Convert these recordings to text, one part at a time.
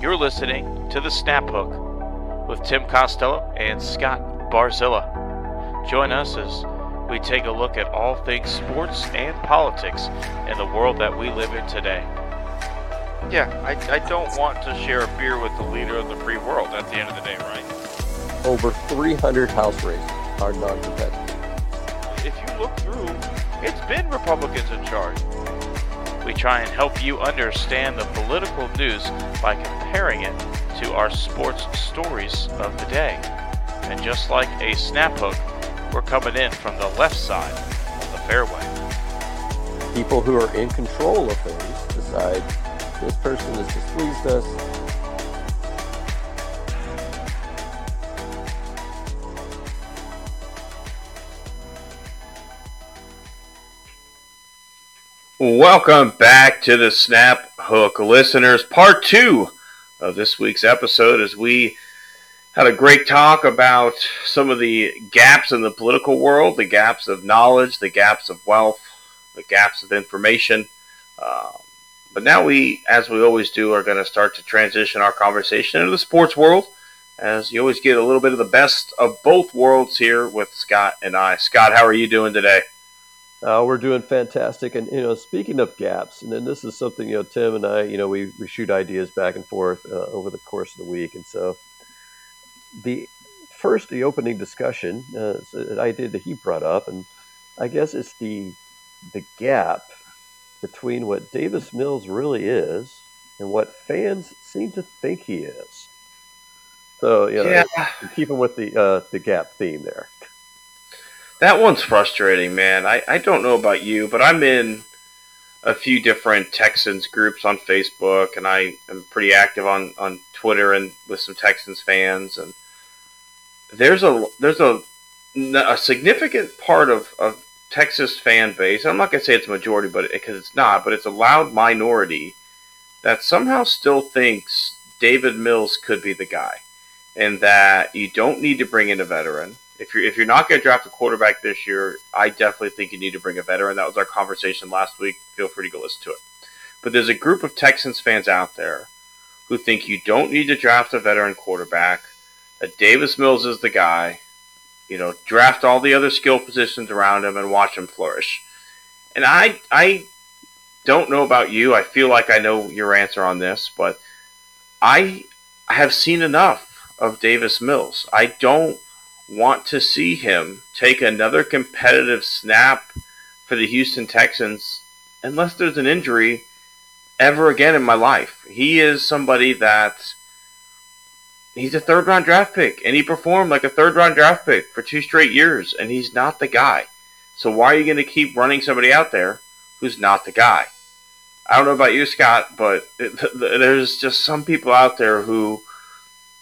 You're listening to The Snap Hook with Tim Costello and Scott Barzilla. Join us as we take a look at all things sports and politics in the world that we live in today. Yeah, I, I don't want to share a beer with the leader of the free world at the end of the day, right? Over 300 House races are non competitive. If you look through, it's been Republicans in charge. We try and help you understand the political news by comparing it to our sports stories of the day. And just like a snap hook, we're coming in from the left side of the fairway. People who are in control of things decide this person has displeased us. Welcome back to the Snap Hook listeners, part two of this week's episode as we had a great talk about some of the gaps in the political world, the gaps of knowledge, the gaps of wealth, the gaps of information. Uh, but now we, as we always do, are going to start to transition our conversation into the sports world, as you always get a little bit of the best of both worlds here with Scott and I. Scott, how are you doing today? Uh, we're doing fantastic, and you know, speaking of gaps, and then this is something you know, Tim and I, you know, we, we shoot ideas back and forth uh, over the course of the week, and so the first, the opening discussion, uh, an idea that he brought up, and I guess it's the the gap between what Davis Mills really is and what fans seem to think he is. So, you know, yeah. keeping with the uh, the gap theme there. That one's frustrating, man. I, I don't know about you, but I'm in a few different Texans groups on Facebook, and I am pretty active on, on Twitter and with some Texans fans. And there's a there's a, a significant part of, of Texas fan base. I'm not gonna say it's a majority, but because it's not, but it's a loud minority that somehow still thinks Davis Mills could be the guy, and that you don't need to bring in a veteran if you're if you're not going to draft a quarterback this year, I definitely think you need to bring a veteran. That was our conversation last week. Feel free to go listen to it. But there's a group of Texans fans out there who think you don't need to draft a veteran quarterback. That Davis Mills is the guy. You know, draft all the other skill positions around him and watch him flourish. And I I don't know about you. I feel like I know your answer on this, but I I have seen enough of Davis Mills. I don't want to see him take another competitive snap for the Houston Texans unless there's an injury ever again in my life. He is somebody that he's a third round draft pick and he performed like a third round draft pick for two straight years and he's not the guy. So why are you going to keep running somebody out there who's not the guy? I don't know about you, Scott, but there's just some people out there who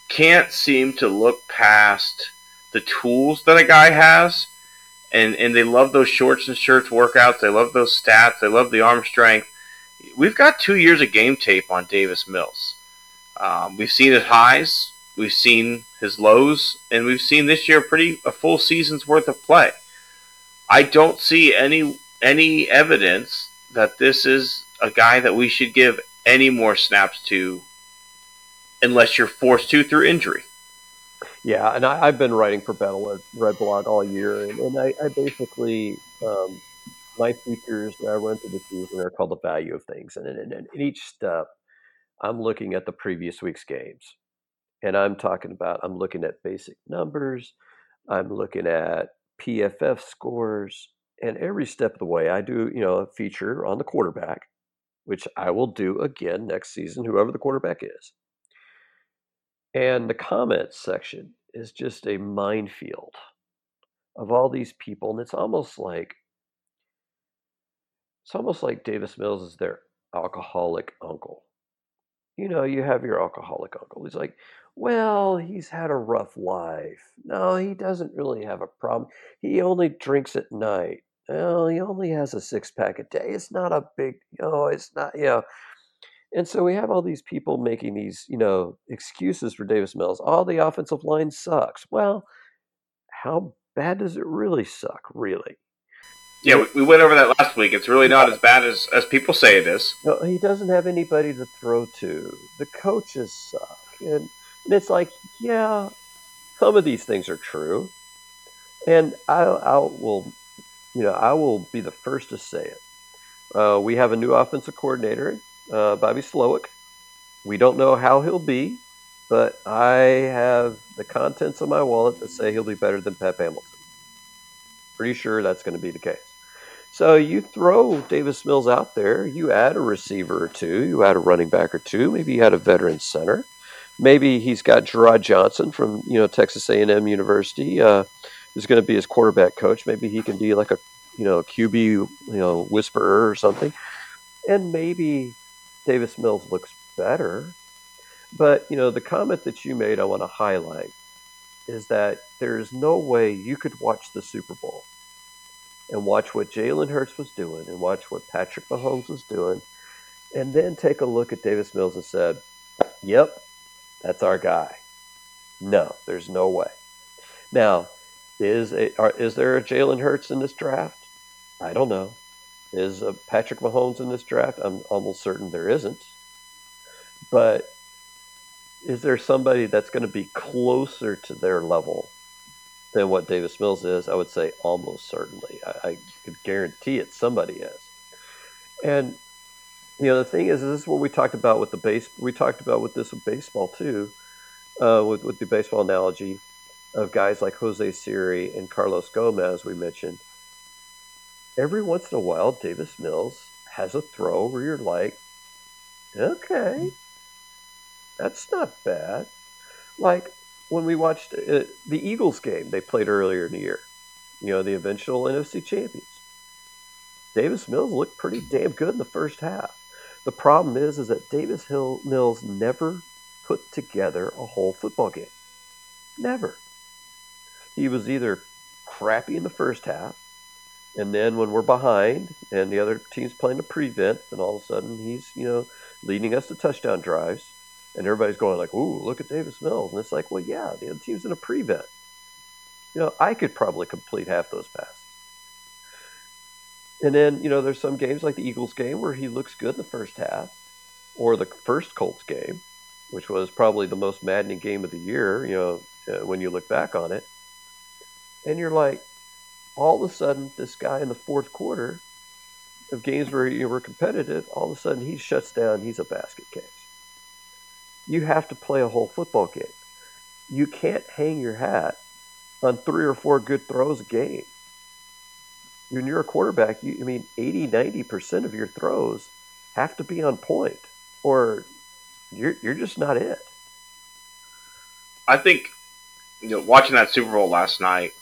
can't seem to look past the tools that a guy has, and and they love those shorts and shirts workouts. They love those stats. They love the arm strength. We've got two years of game tape on Davis Mills. Um, we've seen his highs, we've seen his lows, and we've seen this year pretty a full season's worth of play. I don't see any any evidence that this is a guy that we should give any more snaps to unless you're forced to through injury. Yeah, and I, have been writing for Battle Red Blog all year, and, and I, I, basically um, my features that I run through the season are called the value of things, and, in each step, I'm looking at the previous week's games, and I'm talking about I'm looking at basic numbers, I'm looking at PFF scores, and every step of the way, I do you know a feature on the quarterback, which I will do again next season, whoever the quarterback is. And the comments section is just a minefield of all these people. And it's almost like it's almost like Davis Mills is their alcoholic uncle. You know, you have your alcoholic uncle. He's like, well, he's had a rough life. No, he doesn't really have a problem. He only drinks at night. Well, he only has a six pack a day. It's not a big, you know, it's not, you know, and so we have all these people making these, you know, excuses for Davis Mills. All oh, the offensive line sucks. Well, how bad does it really suck, really? Yeah, we, we went over that last week. It's really not as bad as, as people say it is. No, he doesn't have anybody to throw to. The coaches suck. And, and it's like, yeah, some of these things are true. And I, I will, you know, I will be the first to say it. Uh, we have a new offensive coordinator, uh, Bobby Slowik. We don't know how he'll be, but I have the contents of my wallet that say he'll be better than Pep Hamilton. Pretty sure that's going to be the case. So you throw Davis Mills out there, you add a receiver or two, you add a running back or two, maybe you had a veteran center. Maybe he's got Jerrod Johnson from you know Texas A&M University, uh, who's going to be his quarterback coach. Maybe he can be like a you know QB you know whisperer or something, and maybe Davis Mills looks better. But you know the comment that you made, I want to highlight, is that there is no way you could watch the Super Bowl and watch what Jalen Hurts was doing and watch what Patrick Mahomes was doing, and then take a look at Davis Mills and said, "Yep, that's our guy." No, there's no way. Now, is a are, is there a Jalen Hurts in this draft? I don't know. Is Patrick Mahomes in this draft? I'm almost certain there isn't. But is there somebody that's going to be closer to their level than what Davis Mills is, I would say almost certainly. I, I could guarantee it. Somebody is. And you know, the thing is, this is what we talked about with the base. We talked about with this with baseball too, uh, with with the baseball analogy of guys like Jose Siri and Carlos Gomez. We mentioned every once in a while, Davis Mills has a throw where you're like, okay, that's not bad. Like when we watched uh, the Eagles game they played earlier in the year, you know, the eventual NFC champions. Davis Mills looked pretty damn good in the first half. The problem is, is that Davis Hill Mills never put together a whole football game. Never. He was either crappy in the first half, and then when we're behind and the other team's playing a prevent, then all of a sudden he's, you know, leading us to touchdown drives and everybody's going like, "Ooh, look at Davis Mills," and it's like, well, yeah, the other team's in a prevent. You know, I could probably complete half those passes. And then, you know, there's some games like the Eagles game where he looks good in the first half, or the first Colts game, which was probably the most maddening game of the year, you know, uh, when you look back on it. And you're like, all of a sudden, this guy in the fourth quarter of games where you were competitive, all of a sudden he shuts down, he's a basket case you have to play a whole football game. You can't hang your hat on three or four good throws a game. When you're a quarterback, you, I mean, 80, 90% of your throws have to be on point, or you're, you're just not it. I think, you know, watching that Super Bowl last night,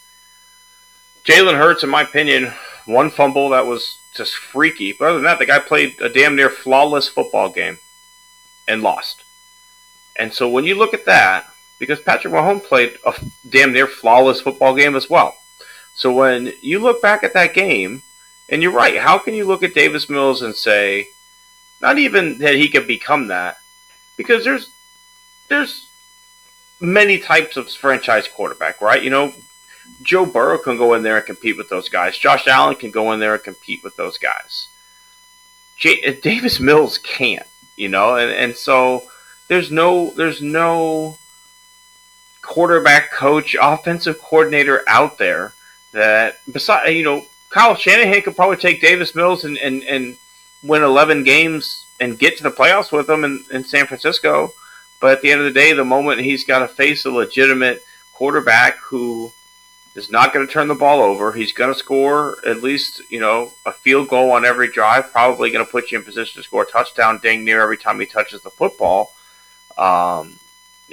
Jalen Hurts, in my opinion, one fumble that was just freaky. But other than that, the guy played a damn near flawless football game and lost. And so when you look at that, because Patrick Mahomes played a damn near flawless football game as well. So when you look back at that game, and you're right, how can you look at Davis Mills and say, not even that he could become that, because there's there's many types of franchise quarterback, right? You know, Joe Burrow can go in there and compete with those guys. Josh Allen can go in there and compete with those guys. J- uh, Davis Mills can't, you know, and and so there's no there's no quarterback coach, offensive coordinator out there that besides you know Kyle Shanahan could probably take Davis Mills and, and, and win 11 games and get to the playoffs with them in, in San Francisco. But at the end of the day, the moment he's got to face a legitimate quarterback who is not going to turn the ball over, he's going to score at least you know a field goal on every drive. Probably going to put you in position to score a touchdown, dang near every time he touches the football. Um,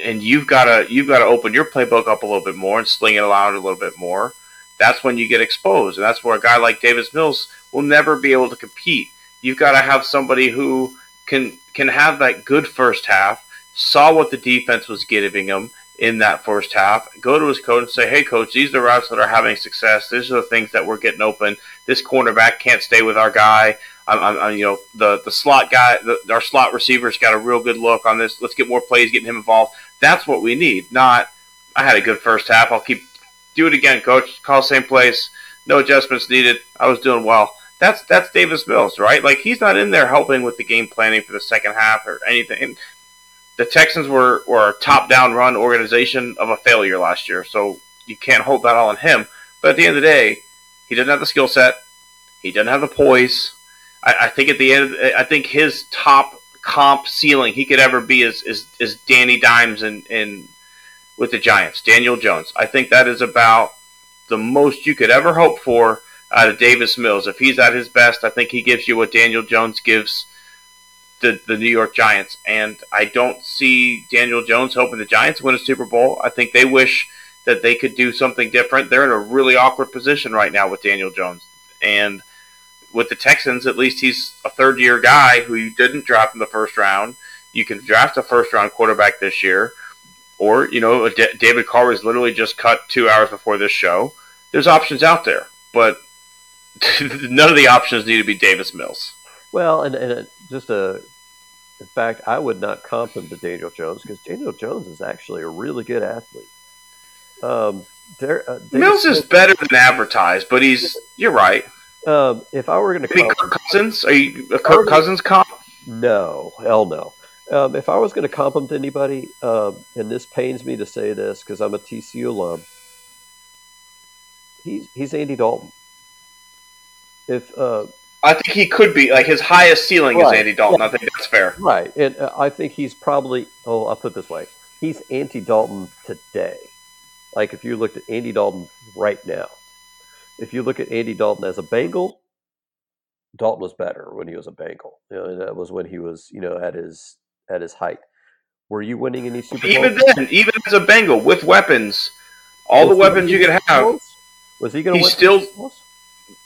and you've got to you've got to open your playbook up a little bit more and sling it around a little bit more. That's when you get exposed, and that's where a guy like Davis Mills will never be able to compete. You've got to have somebody who can can have that good first half, saw what the defense was giving him in that first half, go to his coach and say, "Hey, coach, these are the routes that are having success. These are the things that we're getting open. This cornerback can't stay with our guy. I'm, I'm, you know, the the slot guy, the, our slot receiver's got a real good look on this. Let's get more plays, getting him involved. That's what we need. Not, I had a good first half. I'll keep do it again, coach. Call same place. no adjustments needed. I was doing well. That's that's Davis Mills, right? Like he's not in there helping with the game planning for the second half or anything. And the Texans were were a top down run organization of a failure last year, so you can't hold that all on him. But at the end of the day, he doesn't have the skill set. He doesn't have the poise. I, I think at the end, I think his top comp ceiling he could ever be is is, is Danny Dimes and in with the Giants, Daniel Jones. I think that is about the most you could ever hope for out of Davis Mills. If he's at his best, I think he gives you what Daniel Jones gives the, the New York Giants. And I don't see Daniel Jones hoping the Giants win a Super Bowl. I think they wish that they could do something different. They're in a really awkward position right now with Daniel Jones. And with the Texans, at least he's a third year guy who you didn't draft in the first round. You can draft a first round quarterback this year. Or, you know, David Carr was literally just cut two hours before this show. There's options out there, but none of the options need to be Davis Mills. Well, and, and uh, just a, in fact, I would not comp him to Daniel Jones because Daniel Jones is actually a really good athlete. Um, there, uh, Mills is better than advertised, but he's. You're right. Um, if I were going to comp Kirk Cousins, are you a Kirk Cousins comp? No, hell no. Um, if I was going to comp him to anybody, um, and this pains me to say this because I'm a TCU alum, he's he's Andy Dalton. If uh, I think he could be like his highest ceiling right. is Andy Dalton. Yeah. I think that's fair. Right, and uh, I think he's probably. Oh, I'll put it this way: he's anti Dalton today. Like if you looked at Andy Dalton right now, if you look at Andy Dalton as a Bengal, Dalton was better when he was a Bengal. You know, that was when he was, you know, at his at his height. Were you winning any Super Bowls? Even then, even as a Bengal with weapons, all was the weapons you could have. Was he going to? Still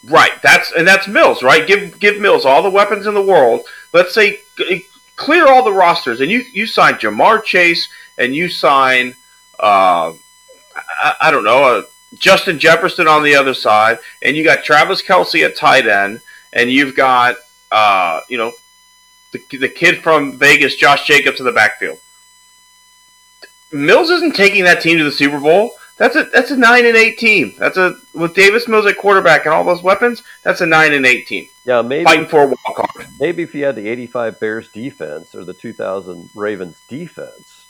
right. That's and that's Mills, right? Give give Mills all the weapons in the world. Let's say clear all the rosters, and you you sign Ja'Marr Chase, and you sign, uh, I, I don't know, uh, Justin Jefferson on the other side, and you got Travis Kelce at tight end, and you've got uh, you know the, the kid from Vegas, Josh Jacobs, in the backfield. Mills isn't taking that team to the Super Bowl. That's a that's a nine and eight team. That's a with Davis Mills at quarterback and all those weapons. That's a nine and eight team. Yeah, maybe fighting for a wild card. Maybe if you had the '85 Bears defense or the 2000 Ravens defense,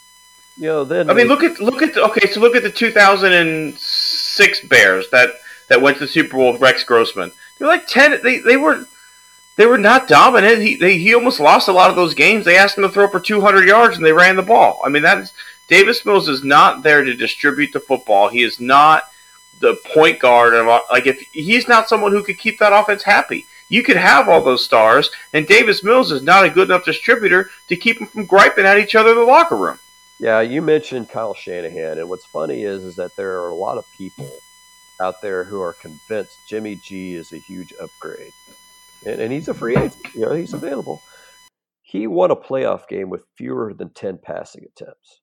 you know, then I mean, look at look at the, okay, so look at the 2006 Bears that that went to the Super Bowl with Rex Grossman. They're like ten. They they were they were not dominant. He they, he almost lost a lot of those games. They asked him to throw for 200 yards and they ran the ball. I mean, that's Davis Mills is not there to distribute the football. He is not the point guard of like if he's not someone who could keep that offense happy. You could have all those stars, and Davis Mills is not a good enough distributor to keep them from griping at each other in the locker room. Yeah, you mentioned Kyle Shanahan, and what's funny is is that there are a lot of people out there who are convinced Jimmy G is a huge upgrade, and, and he's a free agent. You know, he's available. He won a playoff game with fewer than ten passing attempts.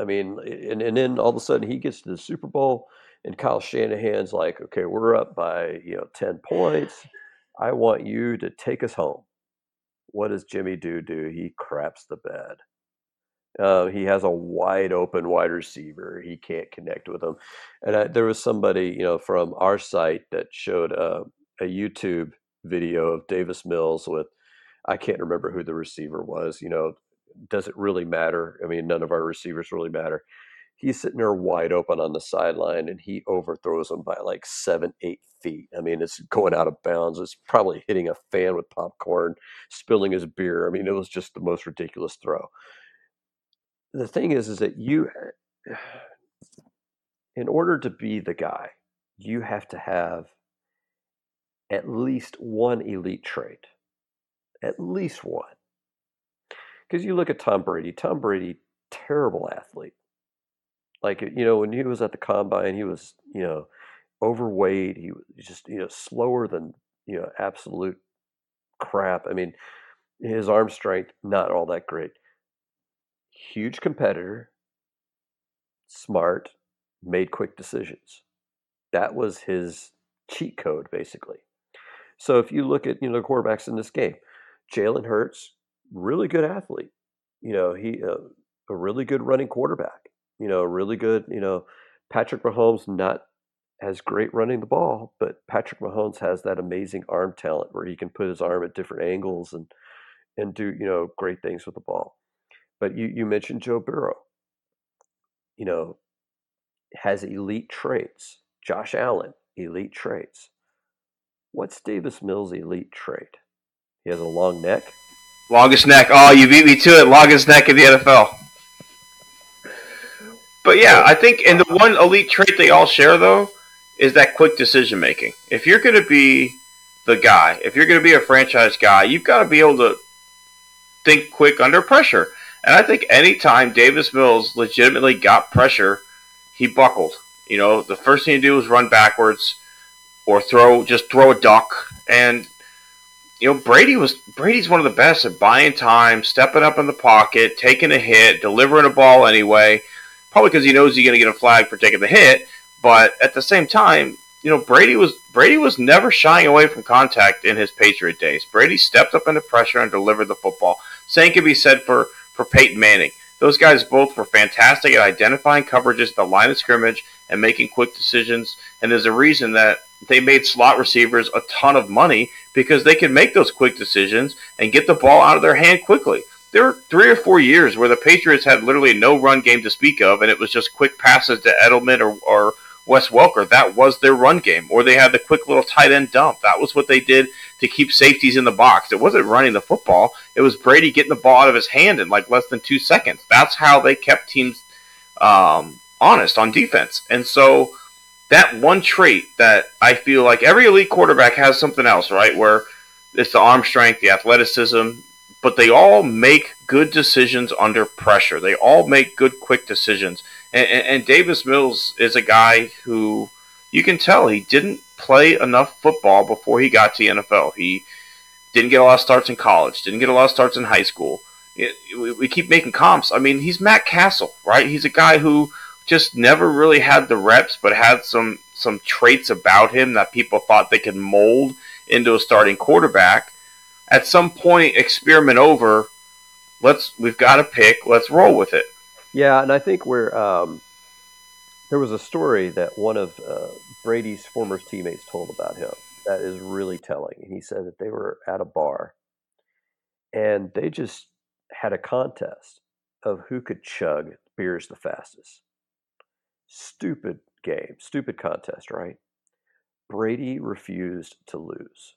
I mean, and, and then all of a sudden he gets to the Super Bowl, and Kyle Shanahan's like, "Okay, we're up by you know ten points. I want you to take us home." What does Jimmy do? Do he craps the bed? Uh, he has a wide open wide receiver. He can't connect with him. And I, there was somebody, you know, from our site that showed uh, a YouTube video of Davis Mills with, I can't remember who the receiver was. You know, does it really matter? I mean, none of our receivers really matter. He's sitting there wide open on the sideline, and he overthrows him by like seven, eight feet. I mean, it's going out of bounds. It's probably hitting a fan with popcorn, spilling his beer. I mean, it was just the most ridiculous throw the thing is, is that you, in order to be the guy, you have to have at least one elite trait, at least one. Because you look at Tom Brady, Tom Brady, terrible athlete. Like you know, when he was at the combine, he was you know overweight. He was just you know slower than you know absolute crap. I mean, his arm strength not all that great huge competitor, smart, made quick decisions. That was his cheat code, basically. So if you look at you know the quarterbacks in this game, Jalen Hurts, really good athlete. You know he uh, a really good running quarterback. You know really good. You know Patrick Mahomes not has great running the ball, but Patrick Mahomes has that amazing arm talent where he can put his arm at different angles and and do you know great things with the ball. But you you mentioned Joe Burrow. You know, has elite traits. Josh Allen, elite traits. What's Davis Mills' elite trait? He has a long neck. Longest neck. Oh, you beat me to it. Longest neck in the NFL. But yeah, I think, and the one elite trait they all share though is that quick decision making. If you're going to be the guy, if you're going to be a franchise guy, you've got to be able to think quick under pressure. And I think anytime Davis Mills legitimately got pressure, he buckled. You know, the first thing to do was run backwards or throw, just throw a duck. And you know, Brady was Brady's one of the best at buying time, stepping up in the pocket, taking a hit, delivering a ball anyway. Probably because he knows he's going to get a flag for taking the hit, but at the same time, you know, Brady was Brady was never shying away from contact in his Patriot days. Brady stepped up under pressure and delivered the football. Same can be said for for Peyton Manning. Those guys both were fantastic at identifying coverages at the line of scrimmage and making quick decisions. And there's a reason that they made slot receivers a ton of money because they could make those quick decisions and get the ball out of their hand quickly. There were three or four years where the Patriots had literally no run game to speak of, and it was just quick passes to Edelman or, or Wes Welker. That was their run game. Or they had the quick little tight end dump. That was what they did to keep safeties in the box. It wasn't running the football. It was Brady getting the ball out of his hand in like less than two seconds. That's how they kept teams um, honest on defense. And so that one trait that I feel like every elite quarterback has something else, right? Where it's the arm strength, the athleticism, but they all make good decisions under pressure. They all make good, quick decisions. And, and, and, Davis Mills is a guy who you can tell he didn't play enough football before he got to the NFL. He didn't get a lot of starts in college, didn't get a lot of starts in high school. We, we keep making comps. I mean, he's Matt Cassel, right? He's a guy who just never really had the reps, but had some some traits about him that people thought they could mold into a starting quarterback at some point experiment over. Let's we've got a pick. Let's roll with it. Yeah, and I think we're um, there was a story that one of uh, Brady's former teammates told about him that is really telling. He said that they were at a bar and they just had a contest of who could chug beers the fastest. Stupid game, stupid contest, right? Brady refused to lose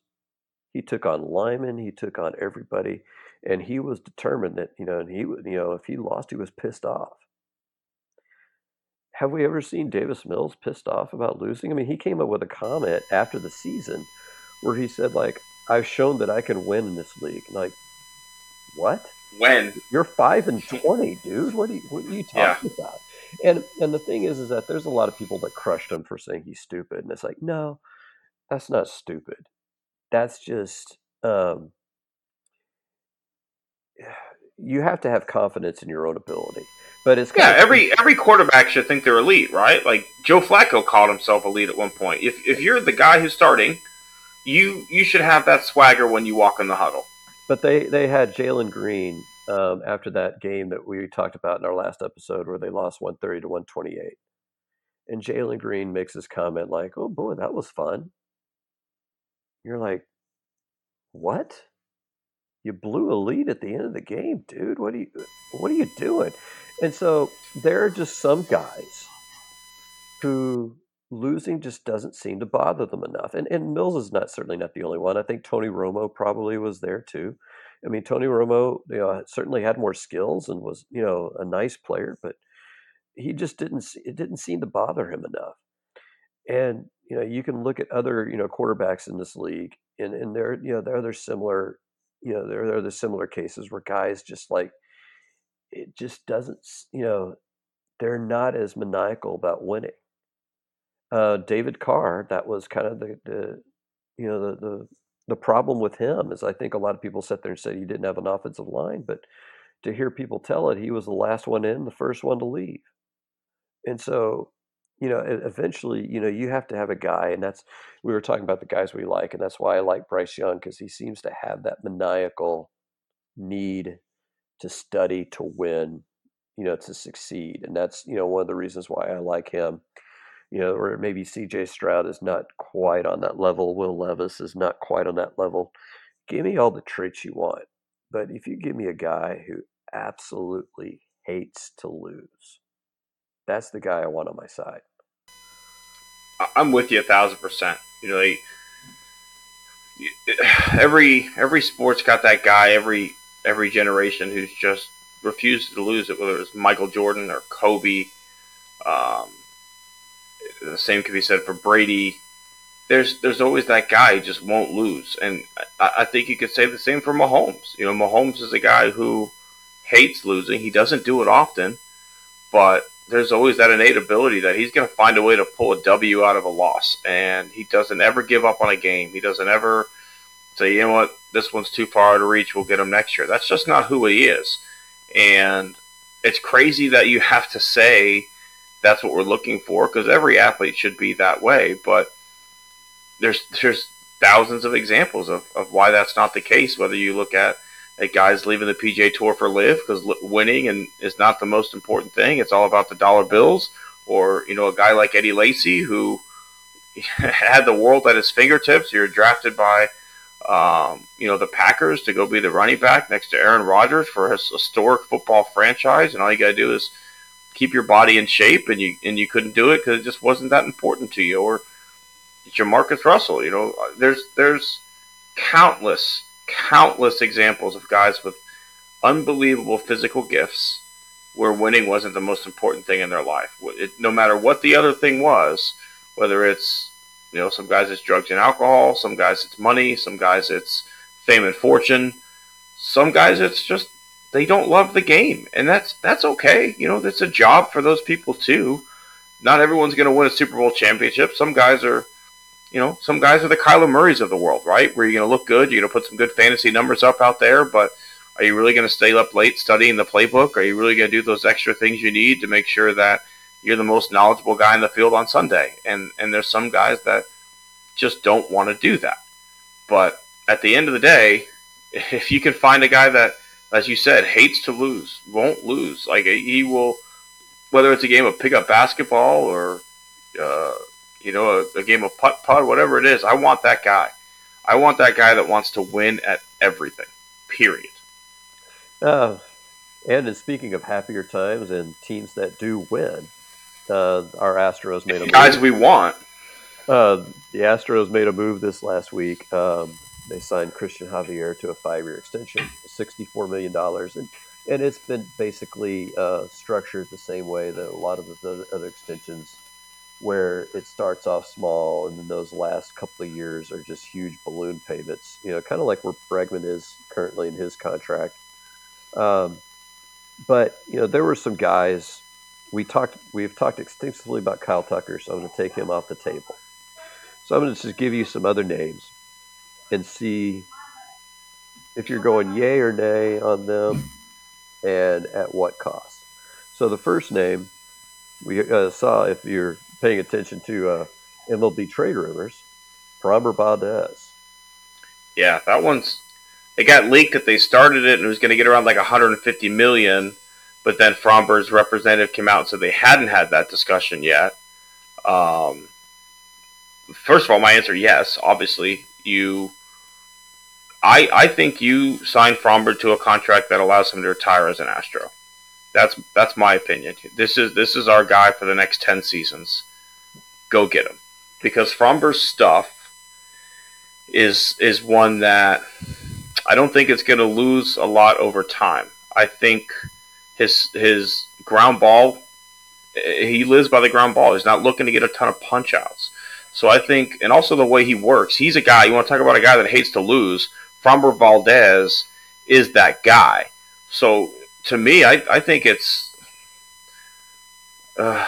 he took on Lyman, he took on everybody, and he was determined that you know, and he you know, if he lost, he was pissed off. Have we ever seen Davis Mills pissed off about losing? I mean, he came up with a comment after the season where he said, like, I've shown that I can win in this league. Like, what? When? You're five and twenty, dude. What are you what are you talking yeah. about? And and the thing is is that there's a lot of people that crushed him for saying he's stupid. And it's like, no, that's not stupid that's just um, you have to have confidence in your own ability. But it's yeah, every every quarterback should think they're elite, right? Like Joe Flacco called himself elite at one point. If if you're the guy who's starting, you you should have that swagger when you walk in the huddle. But they they had Jalen Green um, after that game that we talked about in our last episode where they lost one thirty to one twenty eight, and Jalen Green makes this comment like, "Oh boy, that was fun." You're like, what? You blew a lead at the end of the game, dude. What are you what are you doing? And so there are just some guys who losing just doesn't seem to bother them enough. And and Mills is not certainly not the only one. I think Tony Romo probably was there too. I mean, Tony Romo, you know, certainly had more skills and was, you know, a nice player, but he just didn't it didn't seem to bother him enough. And you know, you can look at other, you know, quarterbacks in this league, and and there, you know, there are other similar, you know, there, are the similar cases where guys just like it just doesn't, you know, they're not as maniacal about winning. Uh, David Carr, that was kind of the, the you know, the, the the problem with him is I think a lot of people sat there and said he didn't have an offensive line, but to hear people tell it, he was the last one in, the first one to leave. And so you know, eventually, you know, you have to have a guy, and that's we were talking about the guys we like, and that's why I like Bryce Young because he seems to have that maniacal need to study to win, you know, to succeed, and that's you know one of the reasons why I like him. You know, or maybe C.J. Stroud is not quite on that level. Will Levis is not quite on that level. Give me all the traits you want, but if you give me a guy who absolutely hates to lose, that's the guy I want on my side. I'm with you a thousand percent. You know, every every sport's got that guy. Every every generation who's just refuses to lose it, whether it's Michael Jordan or Kobe. Um, the same can be said for Brady. There's there's always that guy who just won't lose, and I, I think you could say the same for Mahomes. You know, Mahomes is a guy who hates losing. He doesn't do it often, but there's always that innate ability that he's going to find a way to pull a W out of a loss, and he doesn't ever give up on a game. He doesn't ever say, you know what, this one's too far to reach. We'll get him next year. That's just not who he is, and it's crazy that you have to say that's what we're looking for because every athlete should be that way. But there's there's thousands of examples of, of why that's not the case. Whether you look at at guys leaving the PGA Tour for LIV because winning and is not the most important thing. It's all about the dollar bills. Or you know, a guy like Eddie Lacy who had the world at his fingertips. You're drafted by um, you know the Packers to go be the running back next to Aaron Rodgers for his historic football franchise, and all you got to do is keep your body in shape, and you and you couldn't do it because it just wasn't that important to you. Or Jamarcus Russell, you know, there's there's countless countless examples of guys with unbelievable physical gifts where winning wasn't the most important thing in their life. It, no matter what the other thing was, whether it's you know some guys it's drugs and alcohol, some guys it's money, some guys it's fame and fortune, some guys it's just they don't love the game, and that's that's okay. You know, that's a job for those people too. Not everyone's going to win a Super Bowl championship. Some guys are you know, some guys are the Kyler Murrays of the world, right? Where you're going to look good, you're going to put some good fantasy numbers up out there, but are you really going to stay up late studying the playbook? Are you really going to do those extra things you need to make sure that you're the most knowledgeable guy in the field on Sunday? And and there's some guys that just don't want to do that. But at the end of the day, if you can find a guy that, as you said, hates to lose, won't lose, like he will, whether it's a game of pickup basketball or uh, you know, a, a game of putt putt, whatever it is. I want that guy. I want that guy that wants to win at everything. Period. Uh, and in speaking of happier times and teams that do win, uh, our Astros made a guys we want. Uh, the Astros made a move this last week. Um, they signed Cristian Javier to a five-year extension, sixty-four million dollars, and and it's been basically uh, structured the same way that a lot of the other extensions where it starts off small and then those last couple of years are just huge balloon payments. You know, kind of like where Bregman is currently in his contract. Um, but you know, there were some guys we talked. We've talked extensively about Kyle Tucker, so I'm going to take him off the table. So I'm going to just give you some other names and see if you're going yay or nay on them and at what cost. So the first name we uh, saw, if you're paying attention to uh, MLB trade rumors, Framber Valdez. Yeah, that one's. It got leaked that they started it and it was going to get around like 150 million, but then Framber's representative came out and said they hadn't had that discussion yet. Um, first of all, my answer yes. Obviously, you. I I think you signed Framber to a contract that allows him to retire as an Astro. That's that's my opinion. This is this is our guy for the next ten seasons. Go get him, because Framber's stuff is is one that I don't think it's going to lose a lot over time. I think his his ground ball eh, he lives by the ground ball. He's not looking to get a ton of punch outs. So I think, and also the way he works, he's a guy. You want to talk about a guy that hates to lose? Framber Valdez is that guy. So to me, I, I think it's uh,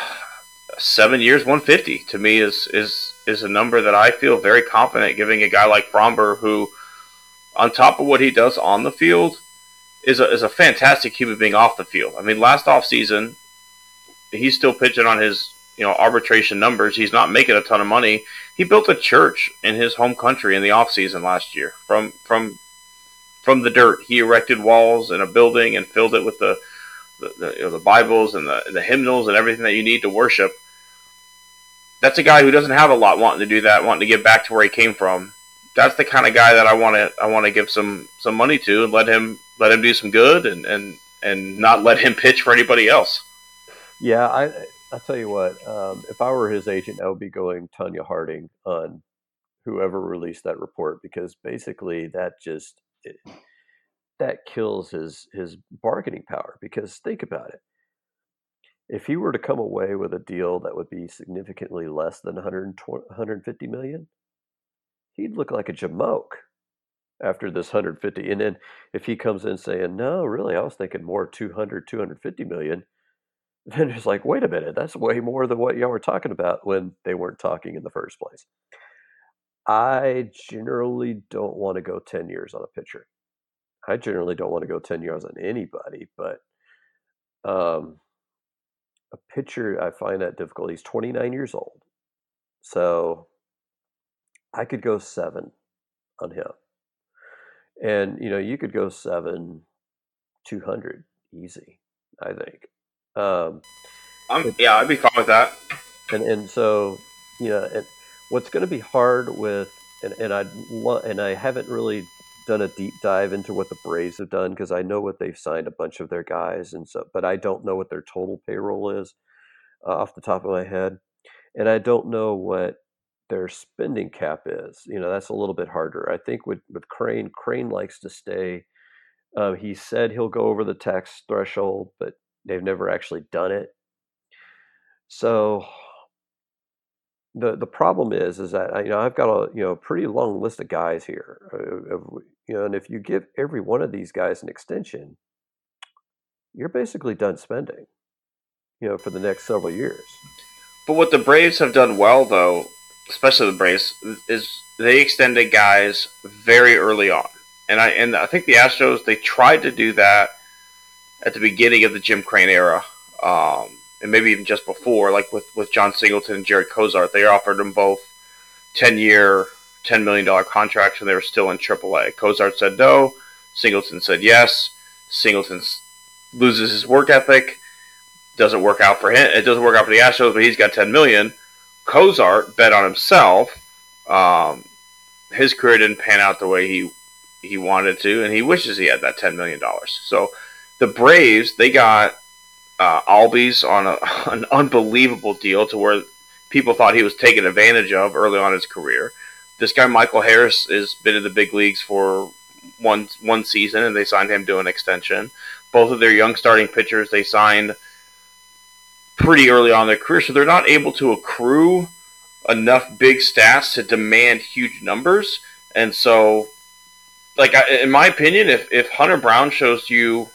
seven years, 150 to me is, is, is a number that I feel very confident giving a guy like Framber, who, on top of what he does on the field, is a, is a fantastic human being off the field. I mean, last off season, he's still pitching on his you know arbitration numbers. He's not making a ton of money. He built a church in his home country in the off season last year from from from the dirt. He erected walls and a building and filled it with the the, the, you know, the Bibles and the, the hymnals and everything that you need to worship. that's a guy who doesn't have a lot wanting to do that, wanting to get back to where he came from. That's the kind of guy that I want to I want to give some some money to and let him let him do some good and and and not let him pitch for anybody else. Yeah, I I tell you what, um, if I were his agent, I would be going Tonya Harding on whoever released that report because basically that just it, that kills his his bargaining power. Because think about it, if he were to come away with a deal that would be significantly less than 120, 150 million, he'd look like a jamoke after this 150. And then if he comes in saying, no, really, I was thinking more 200, 250 million, then it's like, wait a minute, that's way more than what y'all were talking about when they weren't talking in the first place. I generally don't want to go 10 years on a pitcher. I generally don't want to go 10 years on anybody, but um, a pitcher, I find that difficult. He's 29 years old. So I could go seven on him. And, you know, you could go seven, 200 easy, I think. Um, I'm, yeah, I'd be fine with that. And, and so, you know, and what's going to be hard with, and, and I and I haven't really done a deep dive into what the Braves have done because I know what they've signed a bunch of their guys and so, but I don't know what their total payroll is uh, off the top of my head, and I don't know what their spending cap is. You know, that's a little bit harder. I think with with Crane, Crane likes to stay. Um, he said he'll go over the tax threshold, but they've never actually done it. So the the problem is is that you know I've got a you know pretty long list of guys here, uh, of, you know, and if you give every one of these guys an extension, you're basically done spending, you know, for the next several years. But what the Braves have done well, though, especially the Braves, is they extended guys very early on, and I and I think the Astros they tried to do that at the beginning of the Jim Crane era. Um, and maybe even just before, like with, with Jon Singleton and Jarred Cosart, they offered them both 10 year, $10 million contracts when they were still in AAA. Cosart said no. Singleton said yes. Singleton loses his work ethic. Doesn't work out for him. It doesn't work out for the Astros, but he's got 10 million. Cosart bet on himself. Um, his career didn't pan out the way he he wanted to, and he wishes he had that 10 million dollars. So the Braves, they got uh, Albies on a, an unbelievable deal to where people thought he was taken advantage of early on his career. This guy Michael Harris has been in the big leagues for one one season, and they signed him to an extension. Both of their young starting pitchers they signed pretty early on in their career, so they're not able to accrue enough big stats to demand huge numbers. And so, like in my opinion, if if Hunter Brown shows you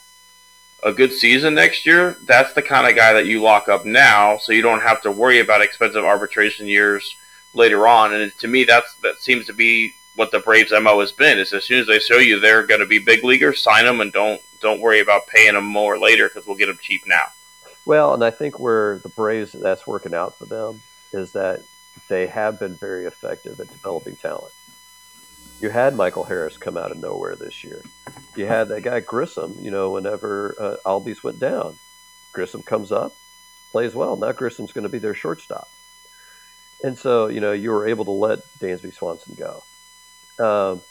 a good season next year, that's the kind of guy that you lock up now, so you don't have to worry about expensive arbitration years later on. And to me, that's that seems to be what the Braves' mo has been: is as soon as they show you they're going to be big leaguers, sign them and don't don't worry about paying them more later because we'll get them cheap now. Well, and I think where the Braves that's working out for them is that they have been very effective at developing talent. You had Michael Harris come out of nowhere this year you had that guy Grissom, you know, whenever uh, Albies went down, Grissom comes up, plays well. Now Grissom's going to be their shortstop. And so, you know, you were able to let Dansby Swanson go. Um,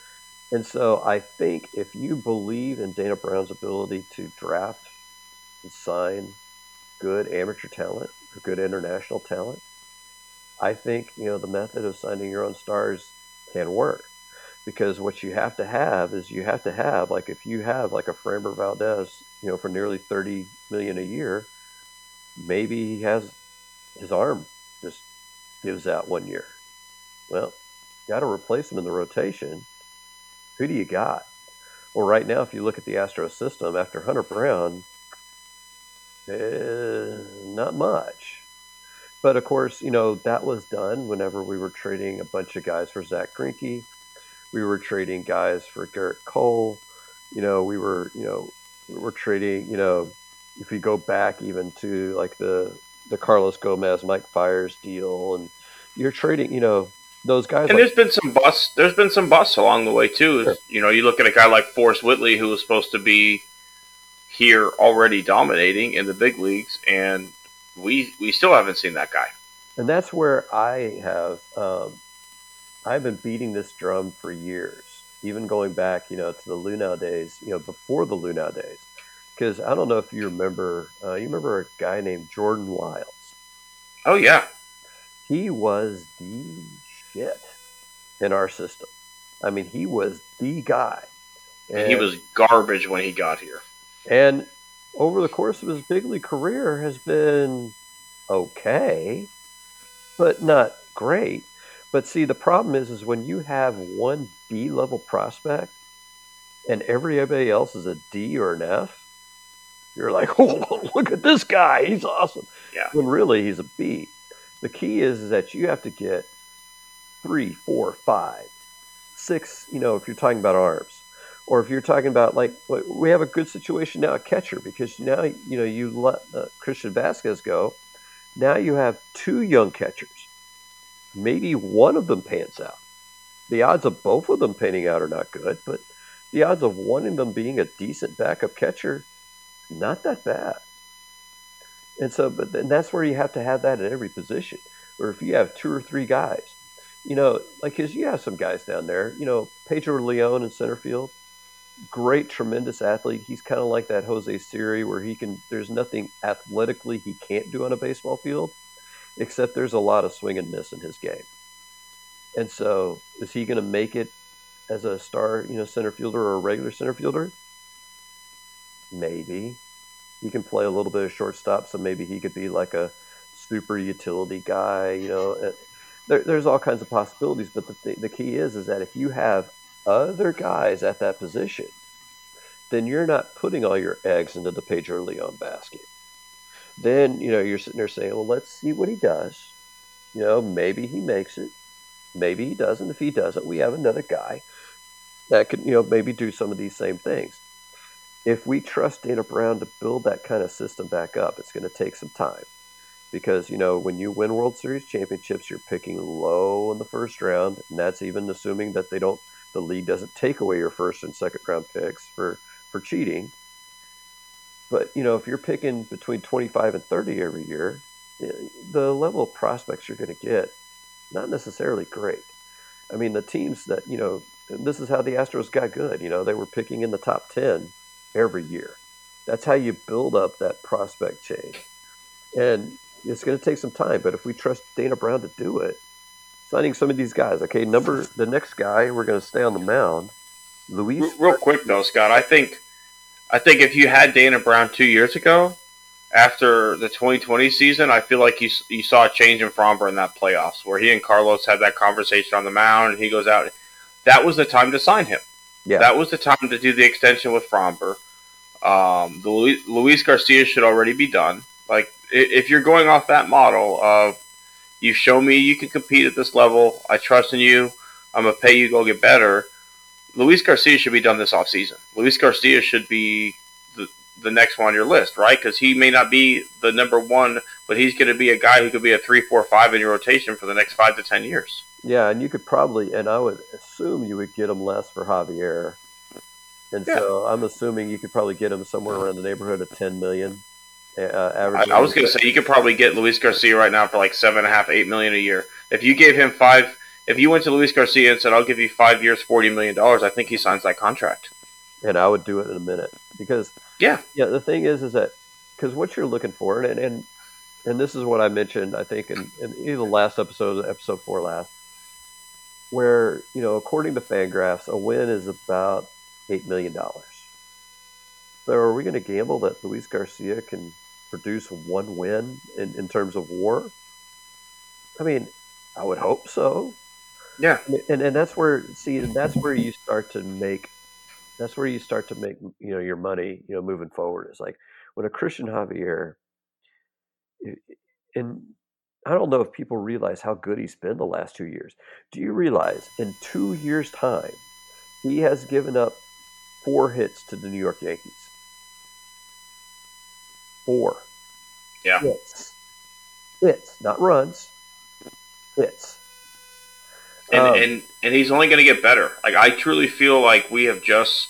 and so I think if you believe in Dana Brown's ability to draft and sign good amateur talent or good international talent, I think, you know, the method of signing your own stars can work because what you have to have is you have to have like if you have like a Framber Valdez, you know, for nearly thirty million a year, maybe he has his arm just gives out one year. Well, got to replace him in the rotation. Who do you got? Well, right now, if you look at the Astro system after Hunter Brown, eh, not much. But of course, you know that was done whenever we were trading a bunch of guys for Zack Greinke we were trading guys for Gerrit Cole. You know, we were, you know, we were trading, you know, if you go back even to like the the Carlos Gomez, Mike Fiers deal, and you're trading, you know, those guys. And like, there's been some busts. There's been some busts along the way too. Sure. You know, you look at a guy like Forrest Whitley, who was supposed to be here already dominating in the big leagues, and we we still haven't seen that guy. and that's where I have um, I've been beating this drum for years, even going back, you know, to the Luhnow days, you know, before the Luhnow days, because I don't know if you remember, uh, you remember a guy named Jordan Lyles. Oh yeah, he was the shit in our system. I mean, he was the guy. And he was garbage when he got here. And over the course of his big league career has been okay, but not great. But see, the problem is, is when you have one B level prospect and everybody else is a D or an F, you're like, oh, look at this guy, he's awesome. Yeah. When really he's a B. The key is, is that you have to get three, four, five, six. You know, if you're talking about arms, or if you're talking about like we have a good situation now at catcher because now you know you let uh, Christian Vázquez go. Now you have two young catchers. Maybe one of them pans out. The odds of both of them panning out are not good, but the odds of one of them being a decent backup catcher, not that bad. And so, but and that's where you have to have that at every position. Or if you have two or three guys, you know, like because you have some guys down there, you know, Pedro Leon in center field, great, tremendous athlete. He's kind of like that Jose Siri, where he can. There's nothing athletically he can't do on a baseball field, except there's a lot of swing and miss in his game. And so, is he going to make it as a star, you know, center fielder or a regular center fielder? Maybe. He can play a little bit of shortstop, so maybe he could be like a super utility guy. You know, uh, there, there's all kinds of possibilities. But the, th- the key is, is that if you have other guys at that position, then you're not putting all your eggs into the Pedro Leon basket. Then, you know, you're sitting there saying, well, let's see what he does. You know, maybe he makes it. Maybe he doesn't. If he doesn't, we have another guy that could, you know, maybe do some of these same things. If we trust Dana Brown to build that kind of system back up, it's going to take some time. Because, you know, when you win World Series championships, you're picking low in the first round, and that's even assuming that they don't the league doesn't take away your first and second round picks for for cheating. But you know, if you're picking between 25 and 30 every year, eh, the level of prospects you're going to get not necessarily great. I mean, the teams that you know, this is how the Astros got good. You know, they were picking in the top 10 every year. That's how you build up that prospect chain, and it's going to take some time. But if we trust Dana Brown to do it, signing some of these guys. Okay, number the next guy we're going to stay on the mound, Luis. Real quick though, Scott, I think I think if you had Dana Brown two years ago, after the 2020 season, I feel like you you saw a change in Framber in that playoffs where he and Carlos had that conversation on the mound, and he goes out. That was the time to sign him. Yeah, that was the time to do the extension with Framber. Um, the Luis, Luis Garcia should already be done. Like if you're going off that model of you show me you can compete at this level. I trust in you. I'm gonna pay you to go get better. Luis Garcia should be done this offseason. Luis Garcia should be the, the next one on your list, right? Because he may not be the number one, but he's going to be a guy who could be a three, four, five in your rotation for the next five to ten years. Yeah, and you could probably, and I would assume you would get him less for Javier. And yeah. so I'm assuming you could probably get him somewhere around the neighborhood of 10 million. Uh, average. I, I was going to say you could probably get Luis Garcia right now for like seven and a half, eight million a year. If you gave him five, if you went to Luis Garcia and said, "I'll give you five years, forty million dollars," I think he signs that contract. And I would do it in a minute because yeah, yeah. The thing is, is that because what you're looking for, and and and this is what I mentioned, I think, in, in either the last episode, episode four last, where you know, according to Fangraphs, a win is about eight million dollars. So are we going to gamble that Luis Garcia can produce one win in, in terms of war? I mean, I would hope so. Yeah. And and that's where see that's where you start to make that's where you start to make you know your money, you know, moving forward. It's like when a Cristian Javier and I don't know if people realize how good he's been the last two years. Do you realize in two years' time, he has given up four hits to the New York Yankees? four. Yeah. Hits. Hits, not runs. Hits. And, um, and and he's only going to get better. Like I truly feel like we have just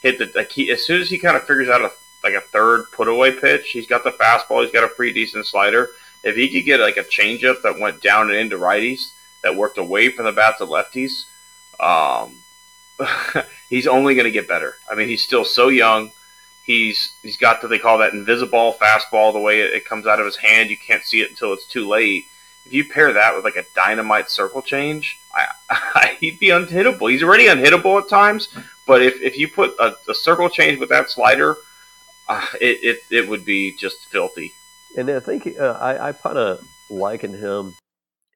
hit the like he, as soon as he kind of figures out a like a third put away pitch, he's got the fastball, he's got a pretty decent slider. If he could get like a changeup that went down and into righties, that worked away from the bats of lefties, um, he's only going to get better. I mean, he's still so young. He's he's got what they call that invisible fastball. The way it, it comes out of his hand, you can't see it until it's too late. If you pair that with like a dynamite circle change, I, I, he'd be unhittable. He's already unhittable at times, but if, if you put a, a circle change with that slider, uh, it, it it would be just filthy. And I think uh, I, I kind of liken him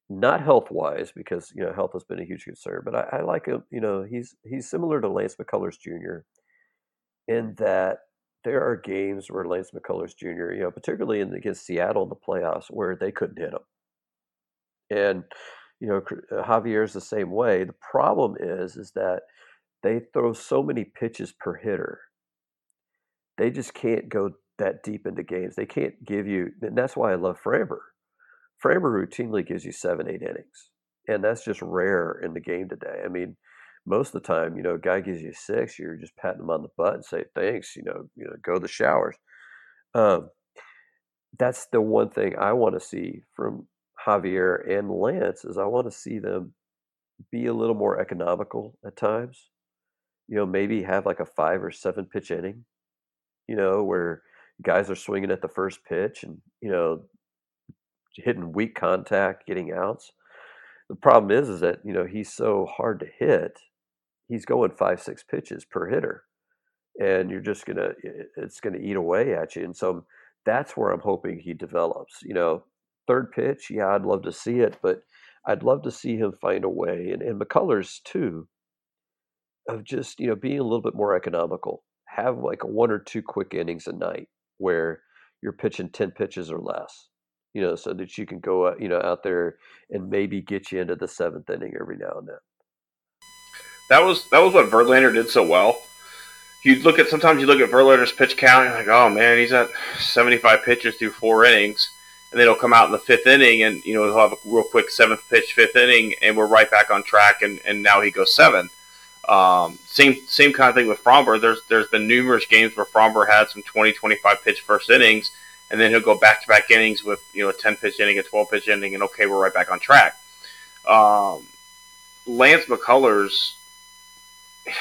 not health wise because you know health has been a huge concern, but I, I, like him. You know, he's he's similar to Lance McCullers Jr. in that there are games where Lance McCullers Jr. You know, particularly in against Seattle in the playoffs, where they couldn't hit him, and you know uh, Javier's the same way. The problem is is that they throw so many pitches per hitter. They just can't go that deep into games. They can't give you, and that's why I love Framber Framber routinely gives you seven, eight innings, and that's just rare in the game today. I mean, most of the time, you know, a guy gives you six, you're just patting him on the butt and say thanks. You know, you know, go to the showers. Um, that's the one thing I want to see from Javier and Lance is I want to see them be a little more economical at times. You know, maybe have like a five or seven pitch inning. You know, where guys are swinging at the first pitch, and you know hitting weak contact, getting outs. The problem is, is that you know he's so hard to hit. He's going five, six pitches per hitter, and you're just gonna it's gonna eat away at you. And so that's where I'm hoping he develops. You know, third pitch, yeah, I'd love to see it, but I'd love to see him find a way, and, and McCullers too, of just you know being a little bit more economical. Have like one or two quick innings a night where you're pitching ten pitches or less you know, so that you can go, uh, you know, out there and maybe get you into the seventh inning every now and then. That was that was what Verlander did so well. You look at sometimes you look at Verlander's pitch count, and you're like, oh man, he's at 75 pitches through four innings, and then he'll come out in the fifth inning, and you know he'll have a real quick seventh pitch, fifth inning, and we're right back on track, and, and now he goes seven. Um, same same kind of thing with Framber. There's there's been numerous games where Framber had some 20, 25 pitch first innings and then he'll go back to back innings with you know a ten pitch inning, a twelve pitch inning, and okay, we're right back on track. Um, Lance McCullers,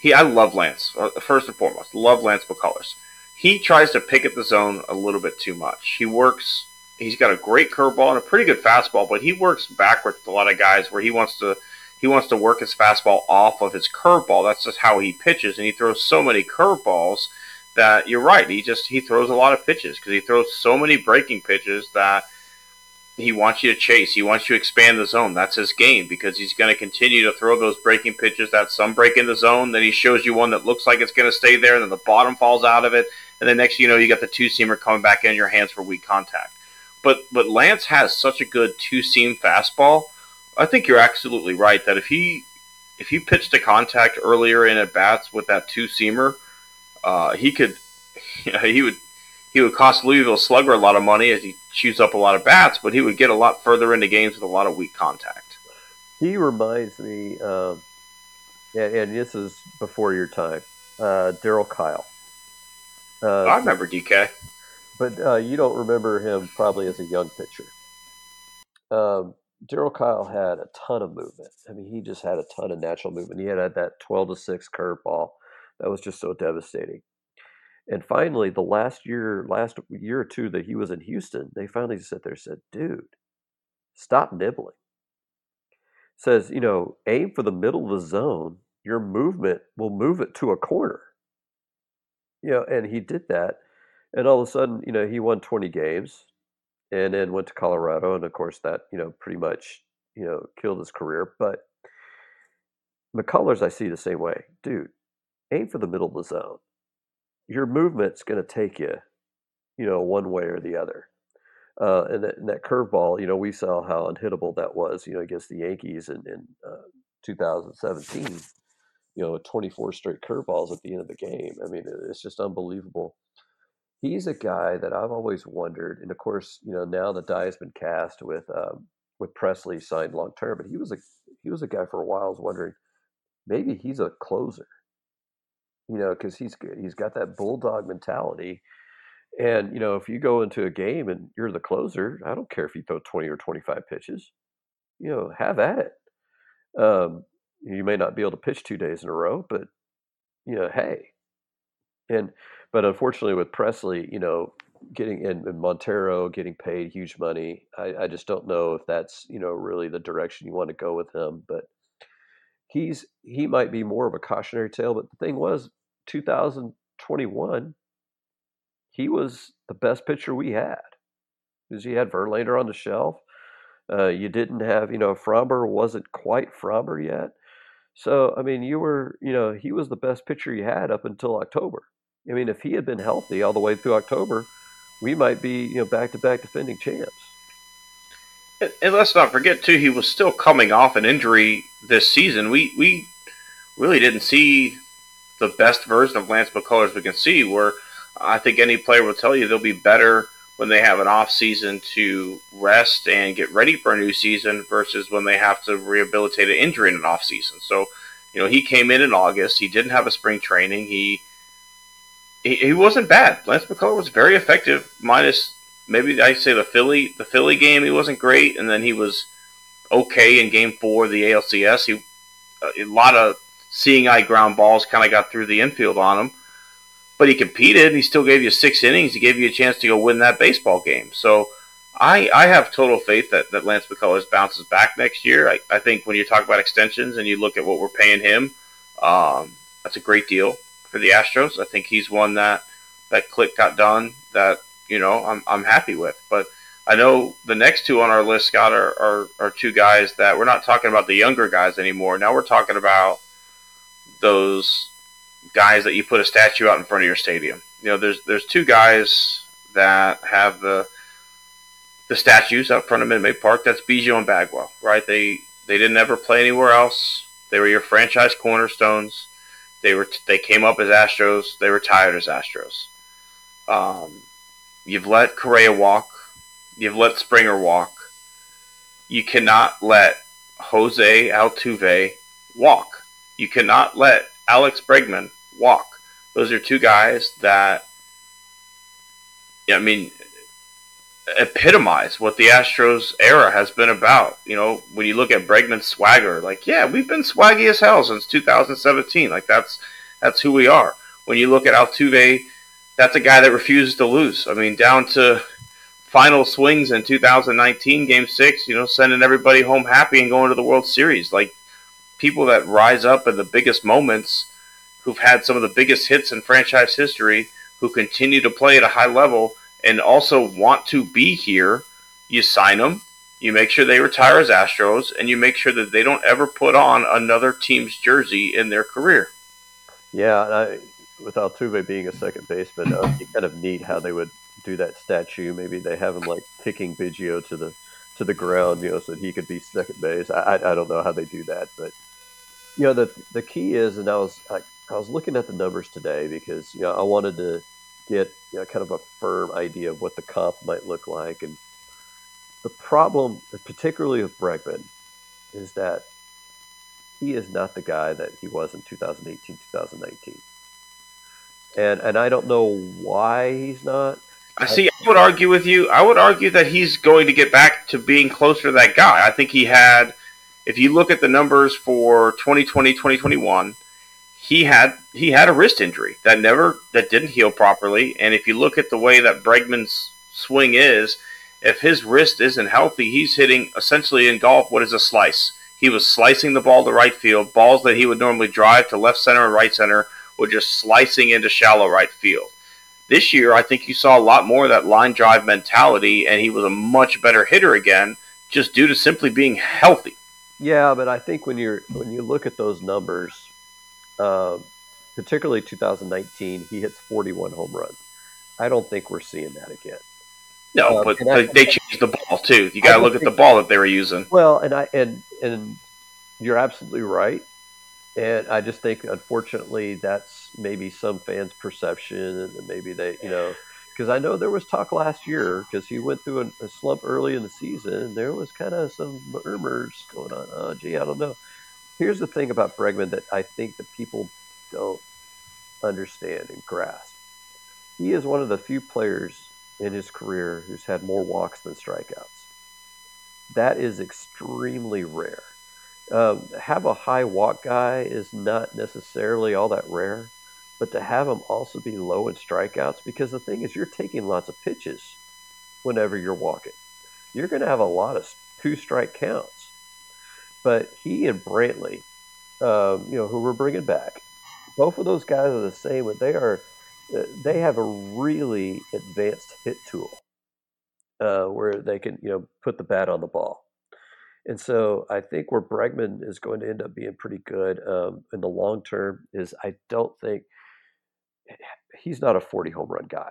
he I love Lance uh, first and foremost. Love Lance McCullers. He tries to pick at the zone a little bit too much. He works. He's got a great curveball and a pretty good fastball, but he works backwards with a lot of guys where he wants to he wants to work his fastball off of his curveball. That's just how he pitches, and he throws so many curveballs that you're right. He just he throws a lot of pitches because he throws so many breaking pitches that he wants you to chase. He wants you to expand the zone. That's his game because he's going to continue to throw those breaking pitches that some break in the zone. Then he shows you one that looks like it's going to stay there, and then the bottom falls out of it, and then next you know you got the two seamer coming back in your hands for weak contact. But but Lance has such a good two seam fastball. I think you're absolutely right that if he if he pitched a contact earlier in at bats with that two seamer uh, he could, you know, he would he would cost Louisville Slugger a lot of money as he chews up a lot of bats, but he would get a lot further into games with a lot of weak contact. He reminds me, and, and, this is before your time, uh, Darryl Kile. Uh, I remember DK, but uh, you don't remember him probably as a young pitcher. Um, Darryl Kile had a ton of movement. I mean, he just had a ton of natural movement. He had had that twelve to six curveball that was just so devastating. And finally, the last year, last year or two that he was in Houston, they finally sat there and said, "Dude, stop nibbling." Says, you know, aim for the middle of the zone. Your movement will move it to a corner. You know, and he did that, and all of a sudden, you know, he won 20 games, and then went to Colorado, and of course, that you know pretty much you know killed his career. But McCullers, I see the same way, dude aim for the middle of the zone. Your movement's going to take you, you know, one way or the other. Uh, and, that, that curveball, you know, we saw how unhittable that was, you know, against the Yankees in, in uh, 2017. You know, 24 straight curveballs at the end of the game. I mean, it's just unbelievable. He's a guy that I've always wondered, and of course, you know, now the die has been cast with um, with Pressly signed long term, but he was a he was a guy for a while. I was wondering maybe he's a closer you know, because he's he's got that bulldog mentality, And you know, if you go into a game and you're the closer, I don't care if you throw 20 or 25 pitches. You know, have at it. Um, you may not be able to pitch two days in a row, but you know, hey. And but unfortunately, with Pressly, you know, getting in, Montero getting paid huge money, I, I just don't know if that's you know really the direction you want to go with him. But he's he might be more of a cautionary tale. But the thing was, 2021, he was the best pitcher we had because you had Verlander on the shelf. Uh, you didn't have, you know, Framber wasn't quite Framber yet. So, I mean, you were, you know, he was the best pitcher you had up until October. I mean, if he had been healthy all the way through October, we might be, you know, back to back defending champs. And, let's not forget too, he was still coming off an injury this season. We we really didn't see the best version of Lance McCullers we can see. Where I think any player will tell you they'll be better when they have an off season to rest and get ready for a new season versus when they have to rehabilitate an injury in an off season. So, you know, he came in in August. He didn't have a spring training. He he, he wasn't bad. Lance McCullers was very effective, minus maybe I say the Philly the Philly game. He wasn't great, and then he was okay in Game Four of the ALCS. He a lot of seeing eye ground balls kind of got through the infield on him but he competed. And he still gave you six innings. He gave you a chance to go win that baseball game. So I I have total faith that, that Lance McCullers bounces back next year. I, I think when you talk about extensions and you look at what we're paying him, um, that's a great deal for the Astros. I think he's one that that click got done that you know I'm I'm happy with. But I know the next two on our list, Scott, are, are, are two guys that we're not talking about the younger guys anymore. Now we're talking about those guys that you put a statue out in front of your stadium. You know, there's there's two guys that have the the statues out front of Minute Maid Park. That's Biggio and Bagwell, right? They they didn't ever play anywhere else. They were your franchise cornerstones. They were they came up as Astros. They retired as Astros. Um, you've let Correa walk. You've let Springer walk. You cannot let Jose Altuve walk. You cannot let Alex Bregman walk. Those are two guys that, I mean, epitomize what the Astros era has been about. You know, when you look at Bregman's swagger, like, yeah, we've been swaggy as hell since 2017. Like that's that's who we are. When you look at Altuve, that's a guy that refuses to lose. I mean, down to final swings in 2019, Game Six. You know, sending everybody home happy and going to the World Series. Like people that rise up in the biggest moments, who've had some of the biggest hits in franchise history, who continue to play at a high level and also want to be here, you sign them. You make sure they retire as Astros, and you make sure that they don't ever put on another team's jersey in their career. Yeah, and I, with Altuve being a second baseman, uh, you kind of neat how they would do that statue. Maybe they have him like kicking Biggio to the to the ground, you know, so that he could be second base. I, I don't know how they do that, but you know the the key is, and I was I, I was looking at the numbers today because you know I wanted to get you know, kind of a firm idea of what the comp might look like, and the problem, particularly with Bregman, is that he is not the guy that he was in 2018, 2019. And and I don't know why he's not. I see. I would argue with you. I would argue that he's going to get back to being closer to that guy. I think he had if you look at the numbers for 2020, 2021, he had he had a wrist injury that never that didn't heal properly. And if you look at the way that Bregman's swing is, if his wrist isn't healthy, he's hitting essentially in golf what is a slice. He was slicing the ball to right field. Balls that he would normally drive to left center and right center were just slicing into shallow right field. This year, I think you saw a lot more of that line drive mentality, and he was a much better hitter again, just due to simply being healthy. Yeah, but I think when you're when you look at those numbers, uh, particularly 2019, he hits 41 home runs. I don't think we're seeing that again. No, uh, but I, they changed the ball too. You got to look at the ball that they were using. Well, and I and and you're absolutely right. And I just think, unfortunately, that's maybe some fans' perception, and maybe they, you know, because I know there was talk last year because he went through a, a, slump early in the season. And there was kind of some murmurs going on. Oh, gee, I don't know. Here's the thing about Bregman that I think that people don't understand and grasp. he is one of the few players in his career who's had more walks than strikeouts. That is extremely rare. Um, have a high walk guy is not necessarily all that rare, but to have him also be low in strikeouts, because the thing is, you're taking lots of pitches whenever you're walking. You're going to have a lot of two strike counts. But he and Brantley, um, you know, who we're bringing back, both of those guys are the same, but they are uh, they have a really advanced hit tool uh, where they can you know put the bat on the ball. And so I think where Bregman is going to end up being pretty good um, in the long term is I don't think he's not a 40 home run guy.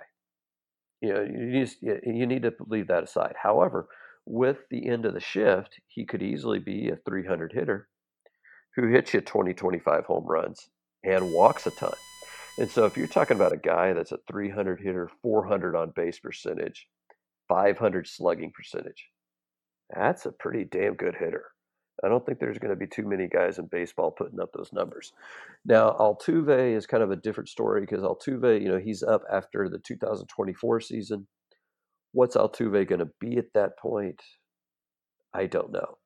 You know, you, just, you need to leave that aside. However, with the end of the shift, he could easily be a 300 hitter who hits you 20, 25 home runs and walks a ton. And so if you're talking about a guy that's a 300 hitter, 400 on base percentage, 500 slugging percentage, that's a pretty damn good hitter. I don't think there's going to be too many guys in baseball putting up those numbers. Now, Altuve is kind of a different story because Altuve, you know, he's up after the 2024 season. What's Altuve going to be at that point? I don't know.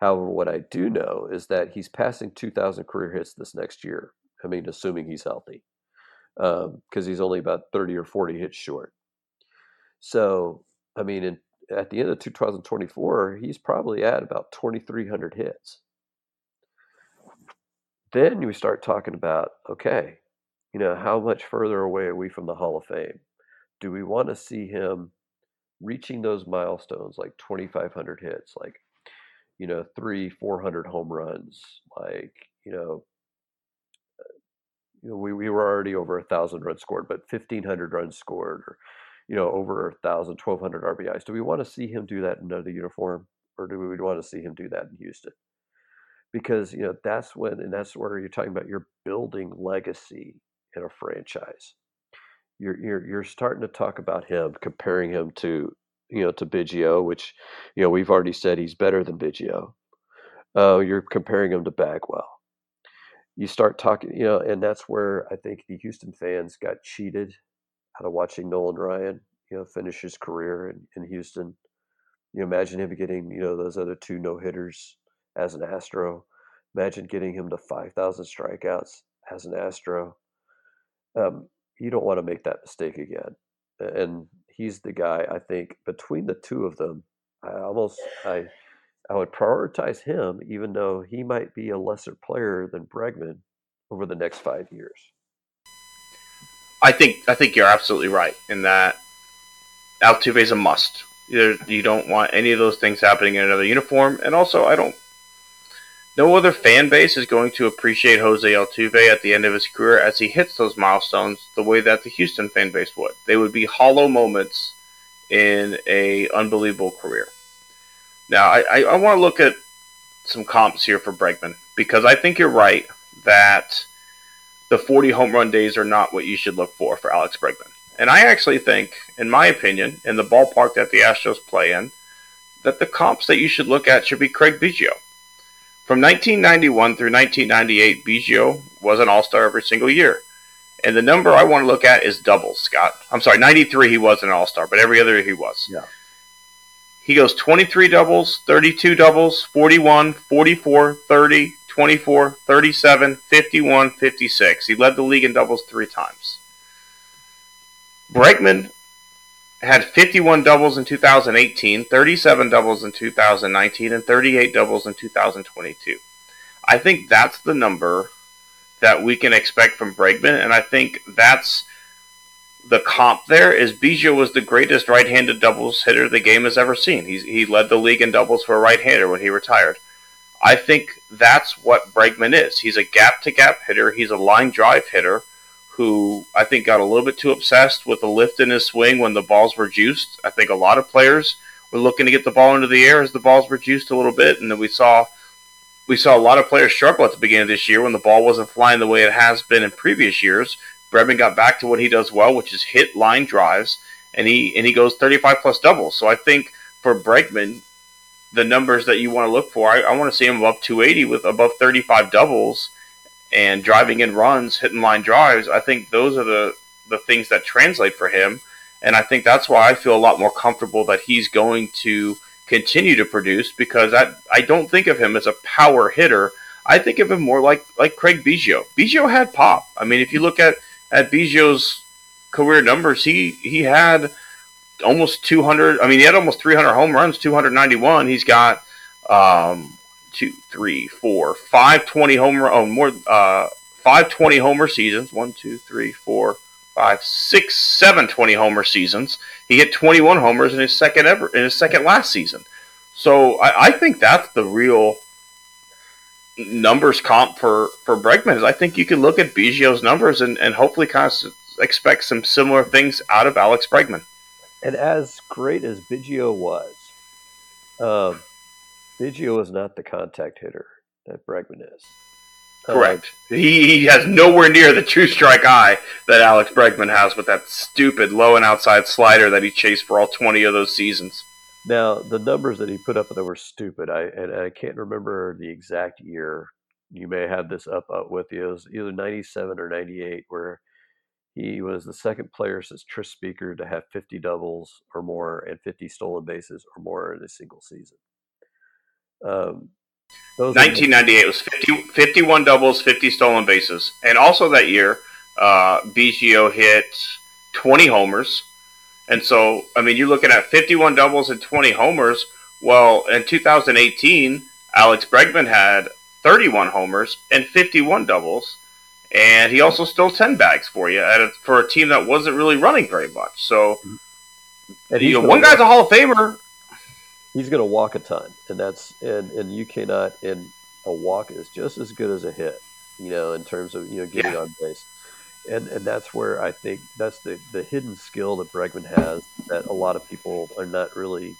However, what I do know is that he's passing 2,000 career hits this next year. I mean, assuming he's healthy, because um, he's only about 30 or 40 hits short. So, I mean, in, at the end of 2024, he's probably at about 2,300 hits. Then you start talking about okay, you know, how much further away are we from the Hall of Fame? Do we want to see him reaching those milestones like 2,500 hits, like, you know, three, 400 home runs, like, you know, uh, you know, we, we were already over a thousand runs scored, but 1500 runs scored or, you know, over a thousand, 1200 RBIs. Do we want to see him do that in another uniform or do we want to see him do that in Houston? Because, you know, that's when, and that's where you're talking about you're building legacy in a franchise. You're, you're, you're starting to talk about him, comparing him to, you know, to Biggio, which, you know, we've already said he's better than Biggio. Uh, you're comparing him to Bagwell you start talking, you know, and that's where I think the Houston fans got cheated of watching Nolan Ryan, you know, finish his career in, in Houston. You imagine him getting, you know, those other two no hitters as an Astro. Imagine getting him to 5,000 strikeouts as an Astro. Um, you don't want to make that mistake again. And he's the guy, I think, between the two of them, I almost, I, I would prioritize him, even though he might be a lesser player than Bregman over the next five years. I think I think you're absolutely right in that Altuve is a must. You, you don't want any of those things happening in another uniform, and also I don't. No other fan base is going to appreciate Jose Altuve at the end of his career as he hits those milestones the way that the Houston fan base would. They would be hollow moments in a unbelievable career. Now, I, I, I want to look at some comps here for Bregman because I think you're right that the 40 home run days are not what you should look for for Alex Bregman. And I actually think, in my opinion, in the ballpark that the Astros play in, that the comps that you should look at should be Craig Biggio. From 1991 through 1998, Biggio was an All Star every single year. And the number I want to look at is doubles, Scott. I'm sorry, 93 he was an All Star, but every other year he was. Yeah. He goes 23 doubles, 32 doubles, 41, 44, 30, 24, 37, 51, 56. He led the league in doubles three times. Bregman had 51 doubles in 2018, 37 doubles in 2019, and 38 doubles in 2022. I think that's the number that we can expect from Bregman, and I think that's the comp there is Biggio was the greatest right-handed doubles hitter the game has ever seen. He's, he led the league in doubles for a right-hander when he retired. I think that's what Bregman is. He's a gap-to-gap hitter. He's a line drive hitter who I think got a little bit too obsessed with the lift in his swing when the balls were juiced. I think a lot of players were looking to get the ball into the air as the balls were juiced a little bit, and then we saw we saw a lot of players struggle at the beginning of this year when the ball wasn't flying the way it has been in previous years Bregman got back to what he does well, which is hit line drives, and he and he goes 35 plus doubles. So I think for Bregman, the numbers that you want to look for, I, I want to see him above 280 with above 35 doubles and driving in runs, hitting line drives. I think those are the the things that translate for him. And I think that's why I feel a lot more comfortable that he's going to continue to produce because I, I don't think of him as a power hitter. I think of him more like, like Craig Biggio. Biggio had pop. I mean, if you look at, at Biggio's career numbers, he, he had almost 200. I mean, he had almost 300 home runs, 291. He's got um, two, three, four, five 20 home run, oh, more, uh, five 20 homer seasons. One, two, three, four, five, six, seven 20 homer seasons. He hit 21 homers in his second ever in his second last season. So I, I think that's the real numbers comp for for Bregman. Is I think you can look at Biggio's numbers and, and hopefully kind of expect some similar things out of Alex Bregman. And as great as Biggio was, um, Biggio is not the contact hitter that Bregman is. Correct. Uh, he, he has nowhere near the two strike eye that Alex Bregman has with that stupid low and outside slider that he chased for all 20 of those seasons. Now, the numbers that he put up there were stupid. I and I can't remember the exact year. You may have this up, up with you. It was either 97 or 98 where he was the second player since Tris Speaker to have 50 doubles or more and 50 stolen bases or more in a single season. Um, 1998 was 50, 51 doubles, 50 stolen bases. And also that year, uh, Biggio hit 20 homers. And so, I mean, you're looking at 51 doubles and 20 homers. Well, in 2018, Alex Bregman had 31 homers and 51 doubles and he also stole ten bags for you a, for a team that wasn't really running very much. So, and you know, one guy's a Hall of Famer. He's going to walk a ton, and that's and and you cannot. And a walk is just as good as a hit, you know, in terms of you know getting yeah. on base. And and that's where I think that's the the hidden skill that Bregman has that a lot of people are not really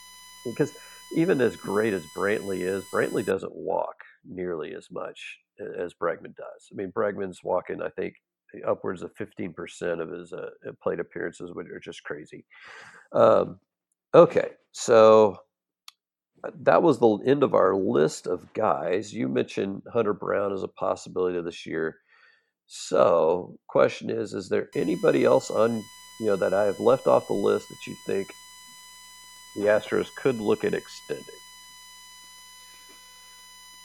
because even as great as Brantley is, Brantley doesn't walk nearly as much as Bregman does. I mean, Bregman's walking, I think, upwards of 15% of his uh, plate appearances, which are just crazy. Um, okay, so uh, that was the end of our list of guys. You mentioned Hunter Brown as a possibility this year. So, question is: Is there anybody else on you know that I have left off the list that you think the Astros could look at extending?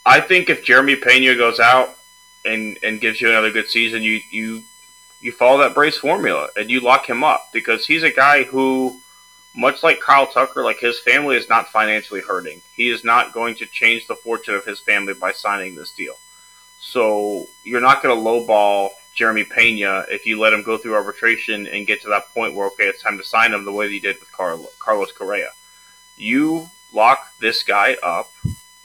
I think if Jeremy Pena goes out and and gives you another good season, you you you follow that brace formula and you lock him up because he's a guy who, much like Kyle Tucker, like his family is not financially hurting. He is not going to change the fortune of his family by signing this deal. So you're not going to lowball Jeremy Pena if you let him go through arbitration and get to that point where okay, it's time to sign him the way that you did with Carlos Correa. You lock this guy up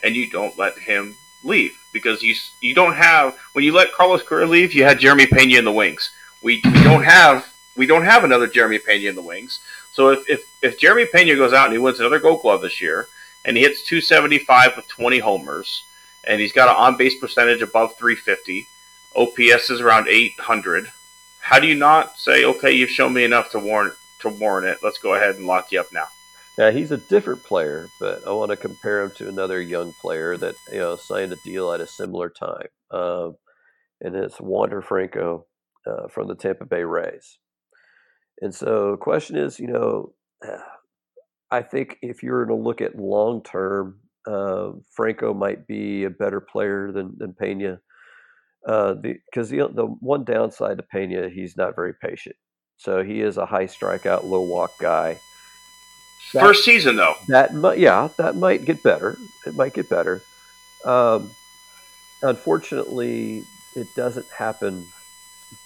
and you don't let him leave because you you don't have when you let Carlos Correa leave, you had Jeremy Pena in the wings. We, we don't have we don't have another Jeremy Pena in the wings. So if, if if Jeremy Pena goes out and he wins another Gold Glove this year and he hits 275 with 20 homers and he's got an on base percentage above 350, OPS is around 800. How do you not say, okay, you've shown me enough to warrant to warrant it? Let's go ahead and lock you up now. Now he's a different player, but I want to compare him to another young player that you know signed a deal at a similar time, uh, and it's Wander Franco uh, from the Tampa Bay Rays. And so, the question is, you know, I think if you're to look at long term, uh, Franco might be a better player than than Pena, because uh, the, the the one downside to Pena, he's not very patient. So he is a high strikeout, low walk guy that, First season, though. That yeah, that might get better. It might get better. Um, unfortunately, it doesn't happen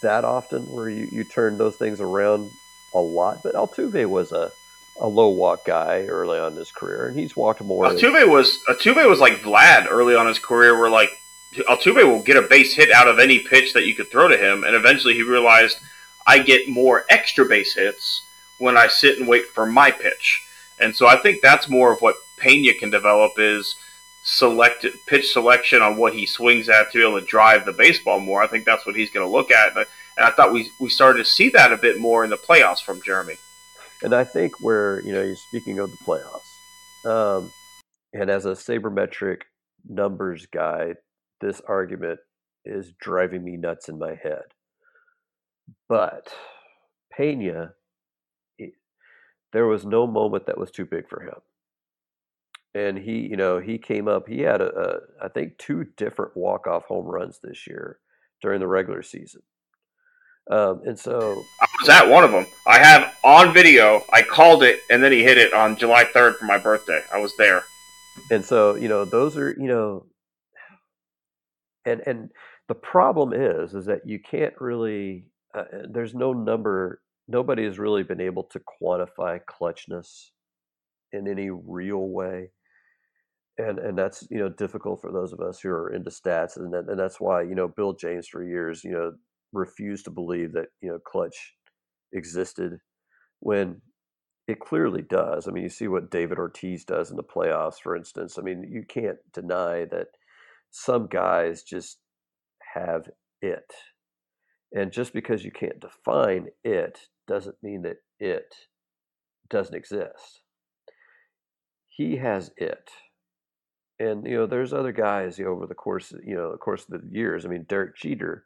that often where you, you turn those things around a lot. But Altuve was a, a low walk guy early on in his career, and he's walked more. Altuve than, was Altuve was like Vlad early on his career, where like Altuve will get a base hit out of any pitch that you could throw to him, and eventually he realized I get more extra base hits when I sit and wait for my pitch. And so I think that's more of what Pena can develop is select pitch selection on what he swings at to be able to drive the baseball more. I think that's what he's going to look at. And I thought we we started to see that a bit more in the playoffs from Jeremy. And I think where you know you're speaking of the playoffs, um, and as a sabermetric numbers guy, this argument is driving me nuts in my head. But Pena, there was no moment that was too big for him. And he, you know, he came up. He had a, a I think two different walk off home runs this year during the regular season. Um, and so I was at one of them. I have on video. I called it, and then he hit it on July 3rd for my birthday. I was there. And so you know, those are you know, and and the problem is is that you can't really. Uh, there's no number. Nobody has really been able to quantify clutchness in any real way and and that's you know difficult for those of us who are into stats and that, and that's why you know Bill James for years you know refused to believe that you know clutch existed when it clearly does. I mean, you see what David Ortiz does in the playoffs, for instance. I mean, you can't deny that some guys just have it. And just because you can't define it doesn't mean that it doesn't exist. He has it. And you know there's other guys you know, over the course you know the course of the years. I mean derek jeter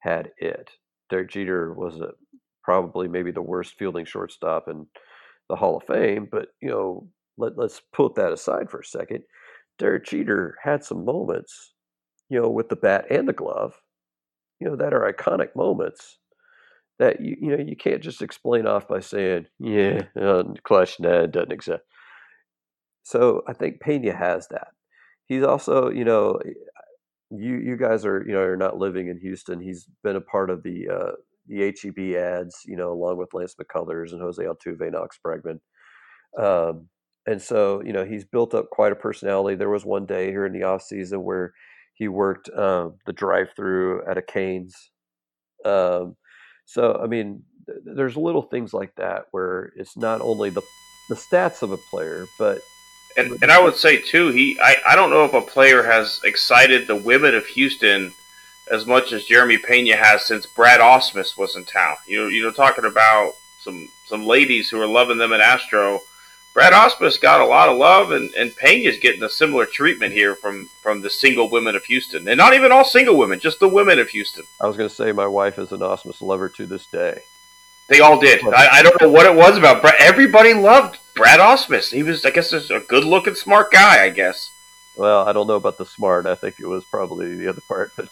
had it. Derek jeter was a, probably maybe the worst fielding shortstop in the hall of fame but you know let, let's put that aside for a second. Derek jeter had some moments you know with the bat and the glove you know that are iconic moments that you you know you can't just explain off by saying yeah uh, clutch doesn't exist so i think pena has that he's also, you know, you you guys are you know are not living in Houston. He's been a part of the uh, the HEB ads, you know, along with Lance McCullers and Jose Altuve and Alex Bregman. Um, and so, you know, he's built up quite a personality. There was one day here in the off season where he worked um, the drive-through at a Canes. Um, so, I mean, th- there's little things like that where it's not only the the stats of a player, but and, and I would say too, he I, I don't know if a player has excited the women of Houston as much as Jeremy Pena has since Brad Ausmus was in town. You know, you know, talking about some some ladies who are loving them in Astro. Brad Ausmus got a lot of love, and, and Pena's getting a similar treatment here from, from the single women of Houston. And not even all single women, just the women of Houston. I was going to say my wife is an Ausmus lover to this day. They all did. I, I don't know what it was about Brad. Everybody loved Brad Ausmus. He was, I guess, a good-looking, smart guy. I guess. Well, I don't know about the smart. I think it was probably the other part. But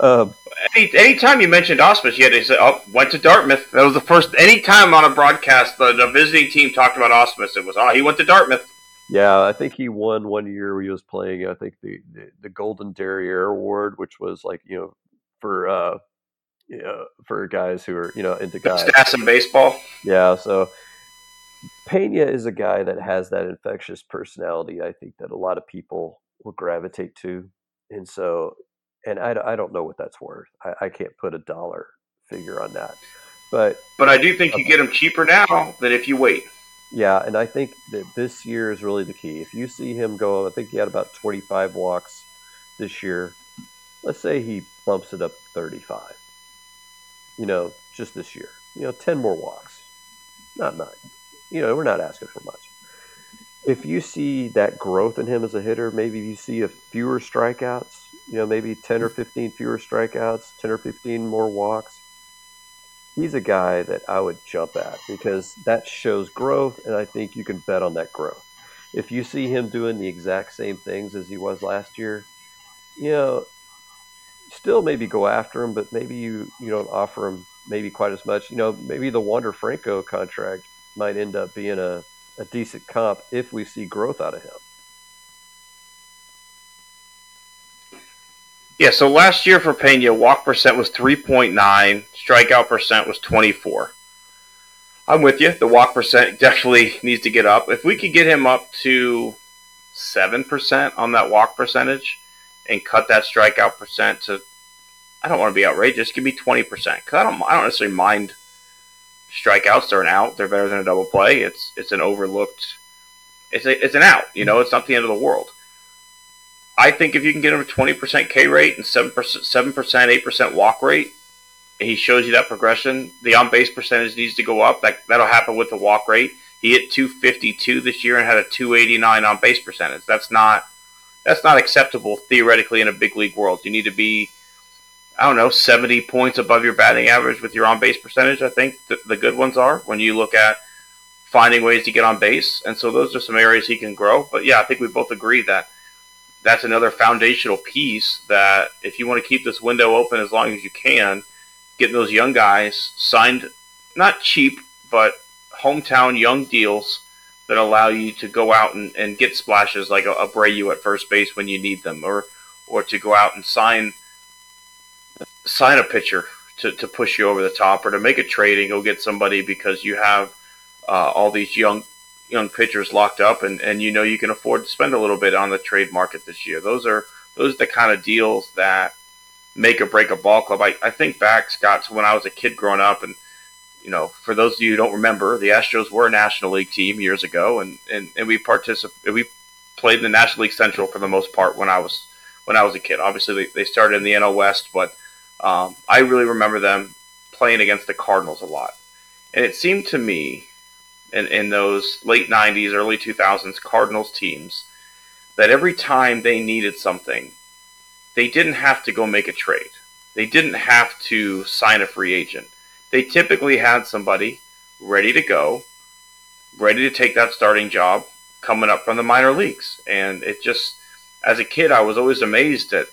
um, any anytime you mentioned Ausmus, you had to say, "Oh, went to Dartmouth." That was the first. Anytime on a broadcast, the, the visiting team talked about Ausmus, it was, "Oh, he went to Dartmouth." Yeah, I think he won one year where he was playing. I think the the, the Golden Derriere Award, which was like you know for uh, you know, for guys who are you know into guys. Stats in baseball. Yeah, so Pena is a guy that has that infectious personality. I think that a lot of people will gravitate to, and so, and I, I don't know what that's worth. I, I can't put a dollar figure on that, but but I do think you get him cheaper now than if you wait. Yeah, and I think that this year is really the key. If you see him go, I think he had about 25 walks this year. Let's say he bumps it up 35. You know, just this year. You know, 10 more walks. Not nine you know, we're not asking for much. If you see that growth in him as a hitter, maybe you see a fewer strikeouts, you know, maybe 10 or 15 fewer strikeouts, 10 or 15 more walks. He's a guy that I would jump at because that shows growth, and I think you can bet on that growth. If you see him doing the exact same things as he was last year, you know, still maybe go after him, but maybe you, you don't offer him maybe quite as much. You know, maybe the Wander Franco contract might end up being a, a decent comp if we see growth out of him. Yeah, so last year for Pena, walk percent was 3.9, strikeout percent was 24. I'm with you. The walk percent definitely needs to get up. If we could get him up to 7% on that walk percentage and cut that strikeout percent to, I don't want to be outrageous, give me 20%. Because I don't, I don't necessarily mind strikeouts. They're an out. They're better than a double play. It's it's an overlooked. It's a, it's an out. You know, it's not the end of the world. I think if you can get him a twenty percent K rate and seven percent, seven percent, eight percent walk rate, he shows you that progression. The on base percentage needs to go up. That that'll happen with the walk rate. He hit 252 this year and had a 289 on base percentage. That's not that's not acceptable theoretically in a big league world. You need to be I don't know, 70 points above your batting average with your on base percentage. I think the, the good ones are when you look at finding ways to get on base. And so those are some areas he can grow. But yeah, I think we both agree that that's another foundational piece that if you want to keep this window open as long as you can, getting those young guys signed, not cheap, but hometown young deals that allow you to go out and, and get splashes like a, Abreu at first base when you need them, or or to go out and sign sign a pitcher to, to push you over the top, or to make a trade and go get somebody because you have uh, all these young young pitchers locked up, and, and you know you can afford to spend a little bit on the trade market this year. Those are those are the kind of deals that make or break a ball club. I, I think back, Scott, to when I was a kid growing up, and you know, for those of you who don't remember, the Astros were a National League team years ago, and and, and we participated. We played in the National League Central for the most part when I was when I was a kid. Obviously, they, they started in the NL West, but um, I really remember them playing against the Cardinals a lot, and it seemed to me, in in those late '90s, early 2000s Cardinals teams, that every time they needed something, they didn't have to go make a trade. They didn't have to sign a free agent they typically had somebody ready to go, ready to take that starting job coming up from the minor leagues. And it just, as a kid, I was always amazed that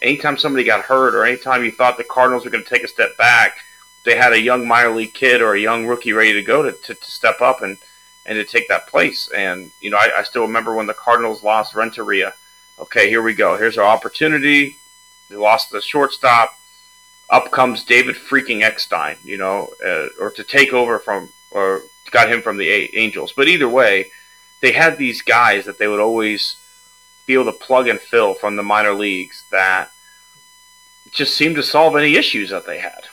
anytime somebody got hurt or anytime you thought the Cardinals were going to take a step back, they had a young minor league kid or a young rookie ready to go to, to, to step up and, and to take that place. And, you know, I, I still remember when the Cardinals lost Renteria. Okay, here we go. Here's our opportunity. They lost the shortstop up comes David freaking Eckstein, you know, uh, or to take over from, or got him from the Angels. But either way, they had these guys that they would always be able to plug and fill from the minor leagues that just seemed to solve any issues that they had.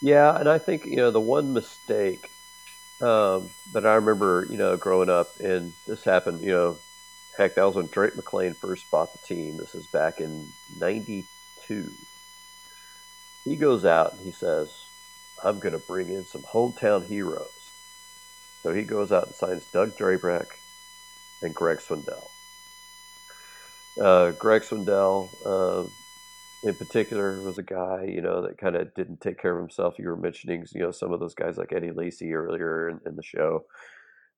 Yeah, and I think you know the one mistake um, that I remember, you know, growing up, and this happened, you know, heck, that was when Drayton McLane first bought the team. This is back in '92 he goes out and he says, I'm going to bring in some hometown heroes. So he goes out and signs Doug Drabek and Greg Swindell. Uh, Greg Swindell, uh, in particular, was a guy you know that kind of didn't take care of himself. You were mentioning you know some of those guys like Eddie Lacy earlier in, in the show.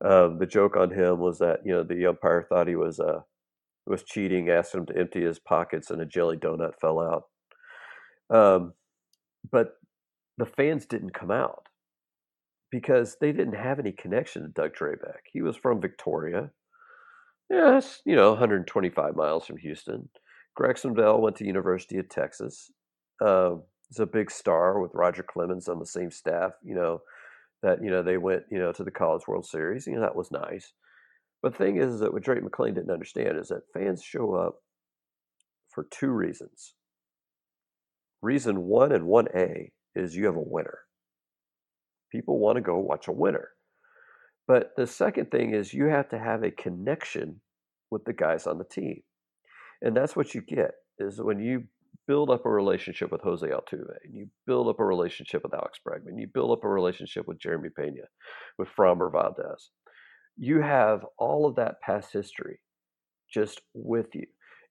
Um, the joke on him was that you know the umpire thought he was uh, was cheating, asked him to empty his pockets, and a jelly donut fell out. Um, but the fans didn't come out because they didn't have any connection to Doug Drabek. He was from Victoria. Yes, you know, 125 miles from Houston. Greg Swindell went to University of Texas. Uh, a big star with Roger Clemens on the same staff. You know that you know they went you know to the College World Series. You know that was nice. But the thing is, is that what Drayton McLane didn't understand is that fans show up for two reasons. Reason one and 1A is you have a winner. People want to go watch a winner. But the second thing is you have to have a connection with the guys on the team. And that's what you get is when you build up a relationship with Jose Altuve, and you build up a relationship with Alex Bregman, you build up a relationship with Jeremy Pena, with Framber Valdez. You have all of that past history just with you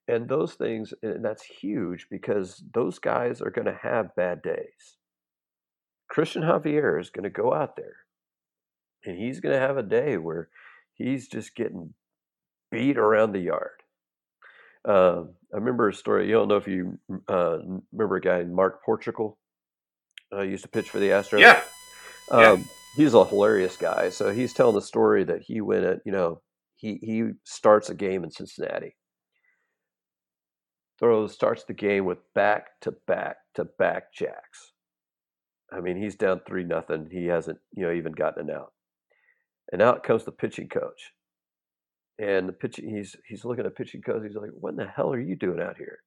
and those things and that's huge because those guys are going to have bad days cristian javier is going to go out there and he's going to have a day where he's just getting beat around the yard uh, i remember a story you don't know if you uh, remember a guy mark portugal uh, used to pitch for the astros yeah. Um, yeah. he's a hilarious guy so he's telling the story that he went at you know he he starts a game in cincinnati throws starts the game with back to back to back jacks. I mean, he's down three nothing. He hasn't, you know, even gotten an out. And out comes the pitching coach. And the pitching he's he's looking at pitching coach, he's like, What in the hell are you doing out here?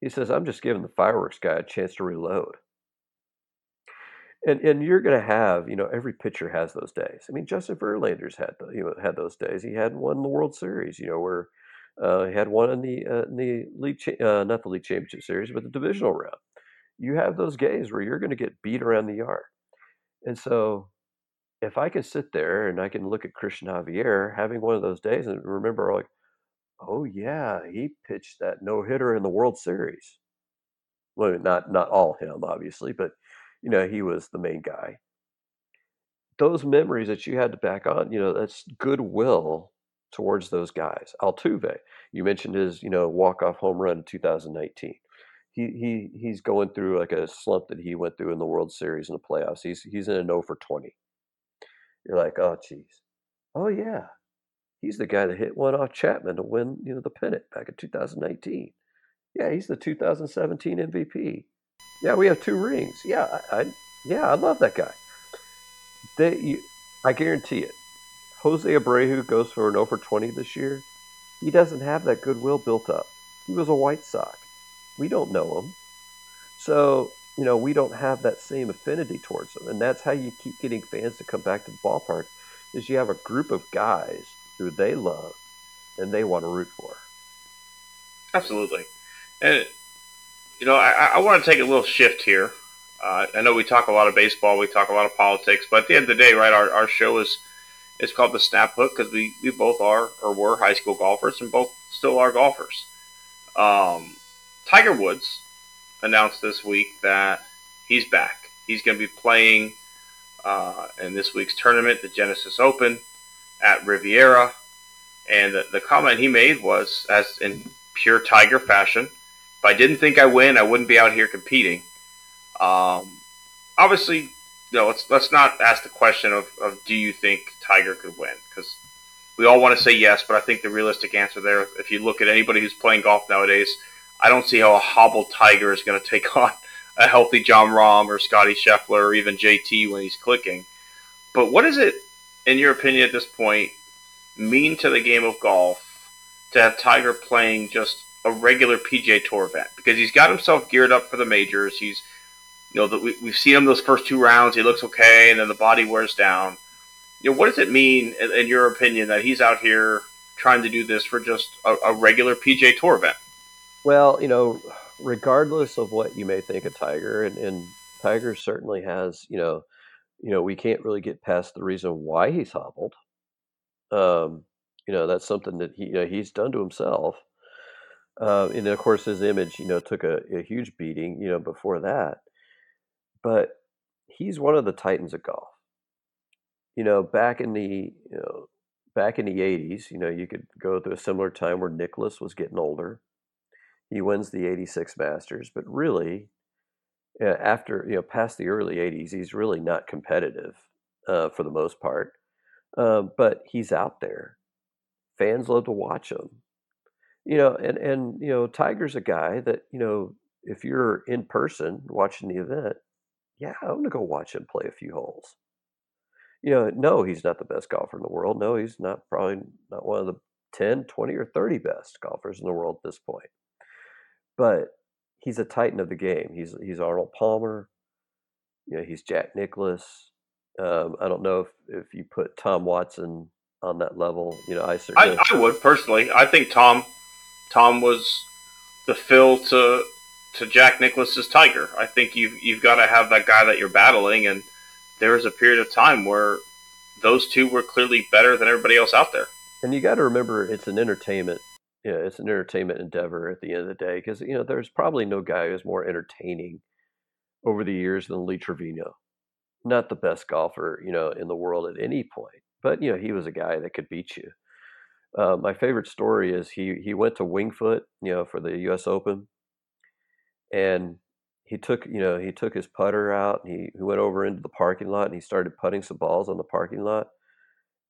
He says, I'm just giving the fireworks guy a chance to reload. And and you're gonna have, you know, every pitcher has those days. I mean, Justin Verlander's had the, you know had those days. He had one in the World Series, you know, where uh, he had one in the uh, in the league, cha- uh, not the league championship series, but the divisional round. You have those games where you're going to get beat around the yard, and so if I can sit there and I can look at Cristian Javier having one of those days and remember, like, oh yeah, he pitched that no hitter in the World Series. Well, not not all him, obviously, but you know he was the main guy. Those memories that you had to back on, you know, that's goodwill towards those guys. Altuve, you mentioned his, you know, walk off home run in 2019. He he he's going through like a slump that he went through in the World Series in the playoffs. He's he's in a no for 20. You're like, oh geez, oh yeah, he's the guy that hit one off Chapman to win, you know, the pennant back in 2019. Yeah, he's the 2017 MVP. Yeah, we have two rings. Yeah, I, I yeah, I love that guy. They, you, I guarantee it. Jose Abreu goes for an over 20 this year. He doesn't have that goodwill built up. He was a White Sox. We don't know him. So, you know, we don't have that same affinity towards them. And that's how you keep getting fans to come back to the ballpark is you have a group of guys who they love and they want to root for. Absolutely. And, you know, I, I want to take a little shift here. Uh, I know we talk a lot of baseball, we talk a lot of politics, but at the end of the day, right, our, our show is is called the Snap Hook because we, we both are or were high school golfers and both still are golfers. Um, Tiger Woods announced this week that he's back. He's going to be playing uh, in this week's tournament, the Genesis Open at Riviera. And the, the comment he made was, as in pure Tiger fashion, if I didn't think I win, I wouldn't be out here competing. Um, obviously, you know, let's let's not ask the question of, of do you think Tiger could win because we all want to say yes, but I think the realistic answer there, if you look at anybody who's playing golf nowadays, I don't see how a hobbled Tiger is going to take on a healthy Jon Rahm or Scottie Scheffler or even JT when he's clicking. But what does it, in your opinion, at this point, mean to the game of golf to have Tiger playing just a regular PGA Tour event? Because he's got himself geared up for the majors. He's, you know, the, we, we've seen him those first two rounds. He looks okay, and then the body wears down. You know, what does it mean, in, in your opinion, that he's out here trying to do this for just a, a regular PGA Tour event? Well, you know, regardless of what you may think of Tiger, and, and Tiger certainly has, you know, you know, we can't really get past the reason why he's hobbled. Um, you know, that's something that he you know, he's done to himself. Uh, and of course, his image, you know, took a, a huge beating, you know, before that. But he's one of the titans of golf. You know, back in the you know back in the '80s, you know, you could go through a similar time where Nicklaus was getting older he wins the 86 Masters, but really, uh, after, you know, past the early 80s, he's really not competitive uh, for the most part. Um, but he's out there. Fans love to watch him. You know, and, and, you know, Tiger's a guy that, you know, if you're in person watching the event, yeah, I'm going to go watch him play a few holes. You know, no, he's not the best golfer in the world. No, he's not probably not one of the 10, 20, or 30 best golfers in the world at this point but he's a titan of the game. He's he's Arnold Palmer. You know, he's Jack Nicklaus. Um, I don't know if, if you put Tom Watson on that level. You know, I certainly. I, I would personally. I think Tom Tom was the fill to to Jack Nicklaus's Tiger. I think you've you've got to have that guy that you're battling, and there was a period of time where those two were clearly better than everybody else out there. And you got to remember, it's an entertainment you know, it's an entertainment endeavor at the end of the day because you know there's probably no guy who's more entertaining over the years than Lee Trevino. Not the best golfer, you know, in the world at any point, but you know he was a guy that could beat you. Uh, my favorite story is he he went to Winged Foot, you know, for the U.S. Open, and he took you know he took his putter out. And he, he went over into the parking lot and he started putting some balls on the parking lot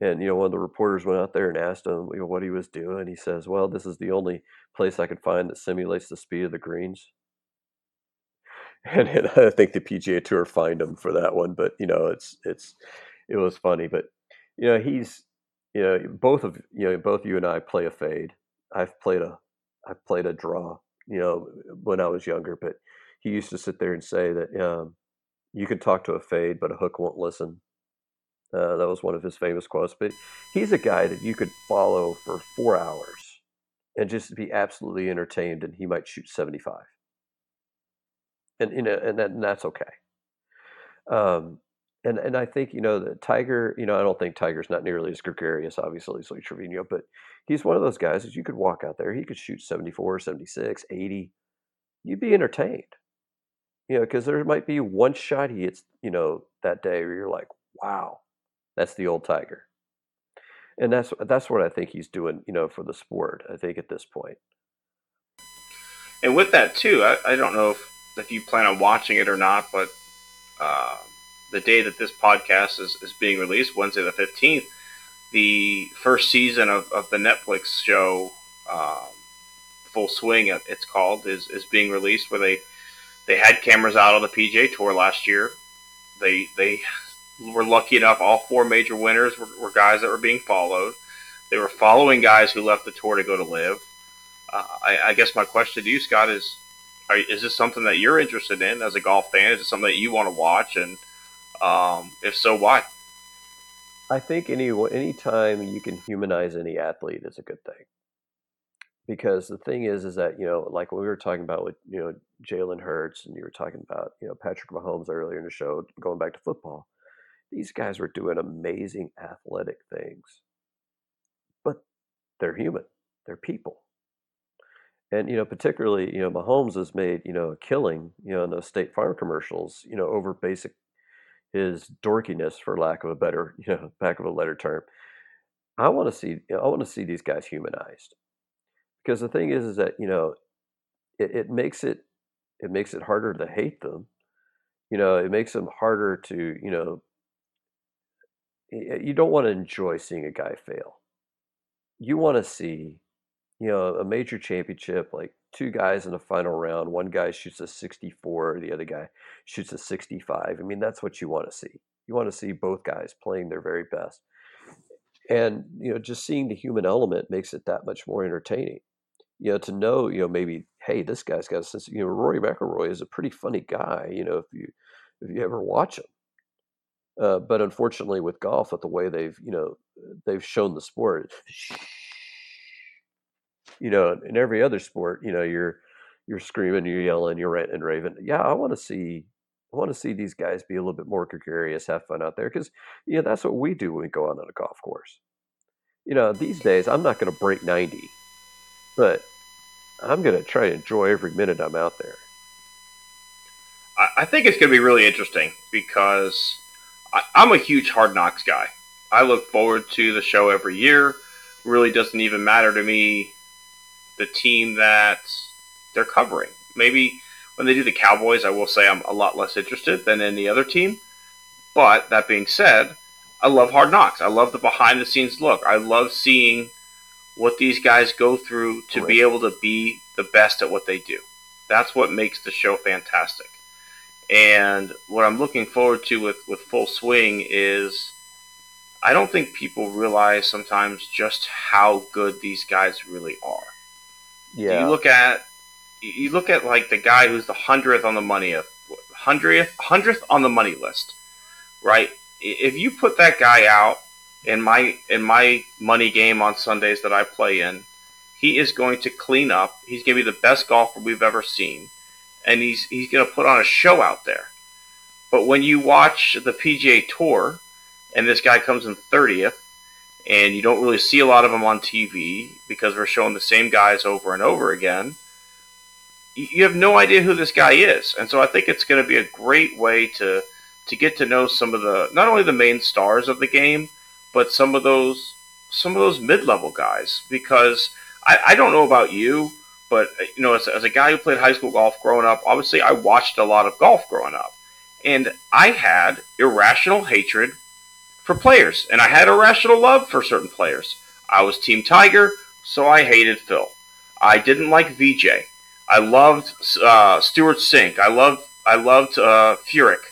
and you know, one of the reporters went out there and asked him, you know, what he was doing. He says, "Well, this is the only place I could find that simulates the speed of the greens." And, and I think the PGA Tour fined him for that one, but you know, it's it's it was funny. But you know, he's you know, both of you know, both you and I play a fade. I've played a I've played a draw. You know, when I was younger, but he used to sit there and say that um, you can talk to a fade, but a hook won't listen. Uh, that was one of his famous quotes. But he's a guy that you could follow for four hours and just be absolutely entertained, and he might shoot 75. And you know, and, that, and that's okay. Um, and and I think you know that Tiger. You know, I don't think Tiger's not nearly as gregarious, obviously, as like Trevino, but he's one of those guys that you could walk out there. He could shoot 74, 76, 80. You'd be entertained. You know, because there might be one shot he hits, you know, that day where you're like, wow, that's the old Tiger. And that's that's what I think he's doing, you know, for the sport. I think at this point. And with that too, I, I don't know if, if you plan on watching it or not, but uh, the day that this podcast is, is being released, Wednesday the fifteenth, the first season of, of the Netflix show, um, Full Swing, it's called, is, is being released. Where they they had cameras out on the PGA Tour last year. They they were lucky enough. All four major winners were, were guys that were being followed. They were following guys who left the tour to go to LIV. Uh, I, I, guess my question to you, Scott, is: are, Is this something that you're interested in as a golf fan? Is it something that you want to watch? And um, if so, why? I think any any time you can humanize any athlete is a good thing. Because the thing is, is that you know, like we were talking about with you know Jalen Hurts, and you were talking about you know Patrick Mahomes earlier in the show, going back to football, these guys were doing amazing athletic things, but they're human, they're people, and you know, particularly you know, Mahomes has made you know a killing you know in those State Farm commercials, you know, over basic his dorkiness, for lack of a better, you know, back of a letter term. I want to see, I want to see these guys humanized, because the thing is, is that you know, it, it makes it, it makes it harder to hate them. You know, it makes them harder to, you know, you don't want to enjoy seeing a guy fail. You want to see, you know, a major championship like two guys in the final round. One guy shoots a 64, the other guy shoots a 65. I mean, that's what you want to see. You want to see both guys playing their very best. And, you know, just seeing the human element makes it that much more entertaining. You know, to know, you know, maybe, hey, this guy's got a sense, you know, Rory McIlroy is a pretty funny guy, you know, if you if you ever watch him. Uh, but unfortunately, with golf, with the way they've, you know, they've shown the sport, you know, in every other sport, you know, you're you're screaming, you're yelling, you're ranting and raving. Yeah, I want to see, I want to see these guys be a little bit more gregarious, have fun out there, because you know that's what we do when we go out on a golf course. You know, these days I'm not going to break ninety, but I'm going to try to enjoy every minute I'm out there. I think it's going to be really interesting because I, I'm a huge Hard Knocks guy. I look forward to the show every year. Really doesn't even matter to me the team that they're covering. Maybe when they do the Cowboys, I will say I'm a lot less interested than any other team. But that being said, I love Hard Knocks. I love the behind the scenes look. I love seeing what these guys go through to be able to be the best at what they do. That's what makes the show fantastic. And what I'm looking forward to with, with Full Swing is I don't think people realize sometimes just how good these guys really are. Yeah. You look at you look at like the guy who's the hundredth on the money of hundredth hundredth on the money list, right? If you put that guy out in my in my money game on Sundays that I play in, he is going to clean up. He's going to be the best golfer we've ever seen, and he's he's going to put on a show out there. But when you watch the PGA Tour, and this guy comes in thirtieth, and you don't really see a lot of them on TV because we're showing the same guys over and over again. You have no idea who this guy is, and so I think it's going to be a great way to to get to know some of the not only the main stars of the game, but some of those some of those mid level guys. Because I, I don't know about you, but you know, as, as a guy who played high school golf growing up, obviously I watched a lot of golf growing up, and I had irrational hatred for players, and I had irrational love for certain players. I was Team Tiger, so I hated Phil. I didn't like Vijay. I loved uh, Stewart Cink. I loved I loved uh, Furyk.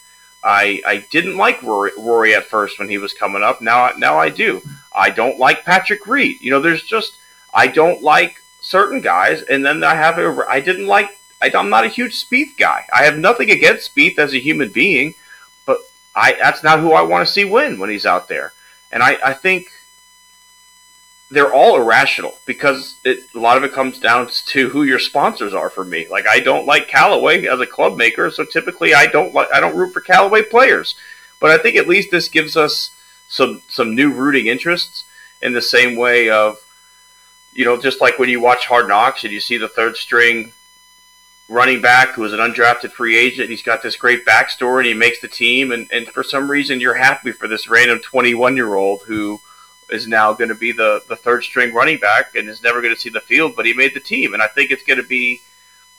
I I didn't like Rory, Rory at first when he was coming up. Now now I do. I don't like Patrick Reed. You know, there's just I don't like certain guys, and then I have a I didn't like. I, I'm not a huge Spieth guy. I have nothing against Spieth as a human being. But I that's not who I want to see win when he's out there. And I, I think they're all irrational because it, a lot of it comes down to who your sponsors are for me. Like I don't like Callaway as a club maker, so typically I don't like I don't root for Callaway players. But I think at least this gives us some some new rooting interests in the same way of you know just like when you watch Hard Knocks and you see the third string running back who is an undrafted free agent. He's got this great backstory and he makes the team. And, and for some reason, you're happy for this random 21 year old who is now going to be the, the third string running back and is never going to see the field, but he made the team. And I think it's going to be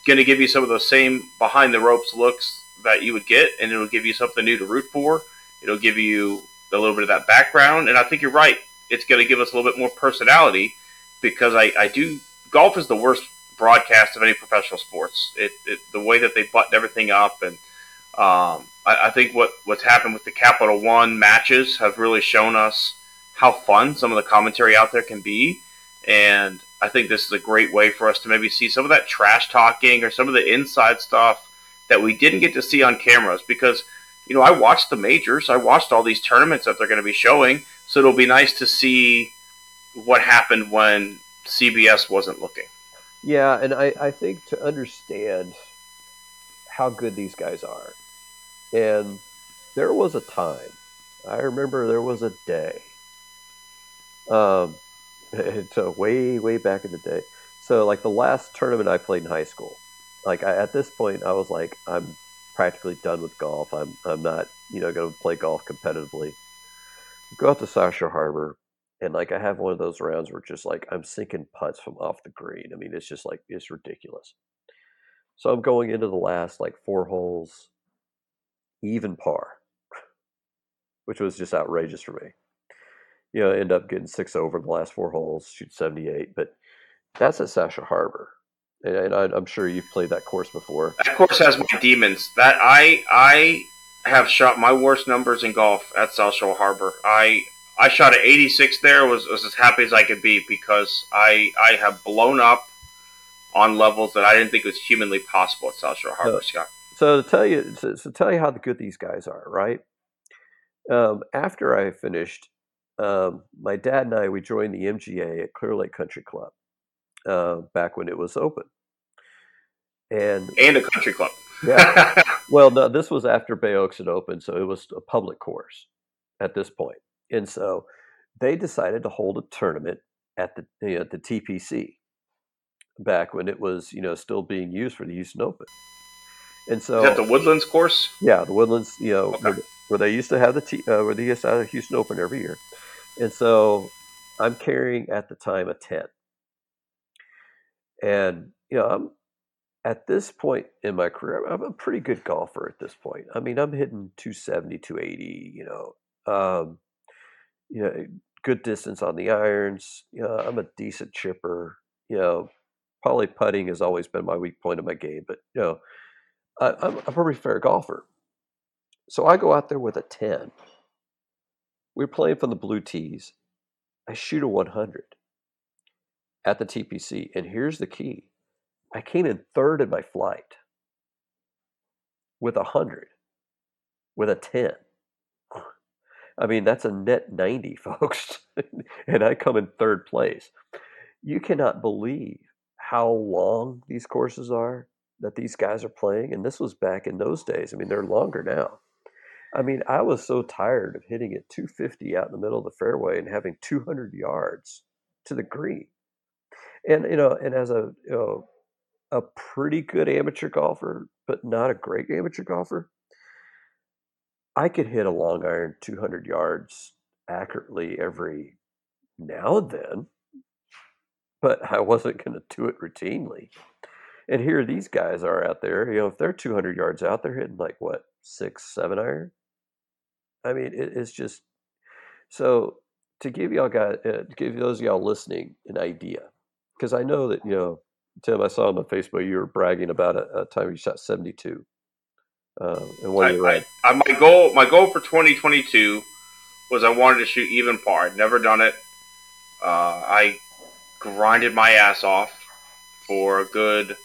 going to give you some of those same behind the ropes looks that you would get, and it'll give you something new to root for. It'll give you a little bit of that background, and I think you're right. It's going to give us a little bit more personality because I, I do golf is the worst broadcast of any professional sports. It, it the way that they button everything up, and um, I, I think what what's happened with the Capital One matches have really shown us how fun some of the commentary out there can be, and I think this is a great way for us to maybe see some of that trash talking or some of the inside stuff that we didn't get to see on cameras. Because you know I watched the majors, I watched all these tournaments that they're going to be showing, so it'll be nice to see what happened when CBS wasn't looking. Yeah, and I, I think to understand how good these guys are, and there was a time, I remember there was a day, um, it's uh, way, way back in the day. So, like the last tournament I played in high school, like I, at this point, I was like, I'm practically done with golf. I'm, I'm not, you know, going to play golf competitively. Go out to South Shore Harbor, and like I have one of those rounds where just like I'm sinking putts from off the green. I mean, it's just like it's ridiculous. So I'm going into the last like four holes, even par, which was just outrageous for me. You know, end up getting six over the last four holes, shoot 78, but that's at South Shore Harbor. And, and I, I'm sure you've played that course before. That course has my demons. That I I have shot my worst numbers in golf at South Shore Harbor. I I shot at 86 there. Was was as happy as I could be because I I have blown up on levels that I didn't think was humanly possible at South Shore Harbor, Scott. So to tell you, to, to tell you how good these guys are, right? Um, after I finished, um, my dad and I we joined the MGA at Clear Lake Country Club uh, back when it was open, and and a country club. yeah. Well, no, this was after Bay Oaks had opened, so it was a public course at this point. And so they decided to hold a tournament at the you know, at the TPC back when it was you know still being used for the Houston Open. And so Is that the Woodlands course? yeah, the Woodlands, you know, Okay. where, where they used to have the T, uh, where they used to have the Houston Open every year. And so I'm carrying at the time a 10. And, you know, I'm at this point in my career, I'm a pretty good golfer at this point. I mean, I'm hitting 270, 280, you know, um, you know, good distance on the irons. You know, I'm a decent chipper. You know, probably putting has always been my weak point of my game, but you know, I, I'm a pretty fair golfer. So I go out there with a 10. We're playing from the blue tees. I shoot a 100 at the TPC. And here's the key I came in third in my flight with a 100, with a 10. I mean, that's a net 90, folks. and I come in third place. You cannot believe how long these courses are that these guys are playing. And this was back in those days. I mean, they're longer now. I mean, I was so tired of hitting it 250 out in the middle of the fairway and having 200 yards to the green. And, you know, and as a, you know, a pretty good amateur golfer, but not a great amateur golfer, I could hit a long iron 200 yards accurately every now and then, but I wasn't going to do it routinely. And here these guys are out there, you know, if they're 200 yards out, they're hitting like what, six, seven iron? I mean, it, it's just so to give y'all guys, uh, to give those of y'all listening an idea, because I know that, you know, Tim, I saw on my Facebook you were bragging about a, a time you shot 72. Uh, and one I, of your I, I, my goal, my goal for 2022 was I wanted to shoot even par. I'd never done it. Uh, I grinded my ass off for a good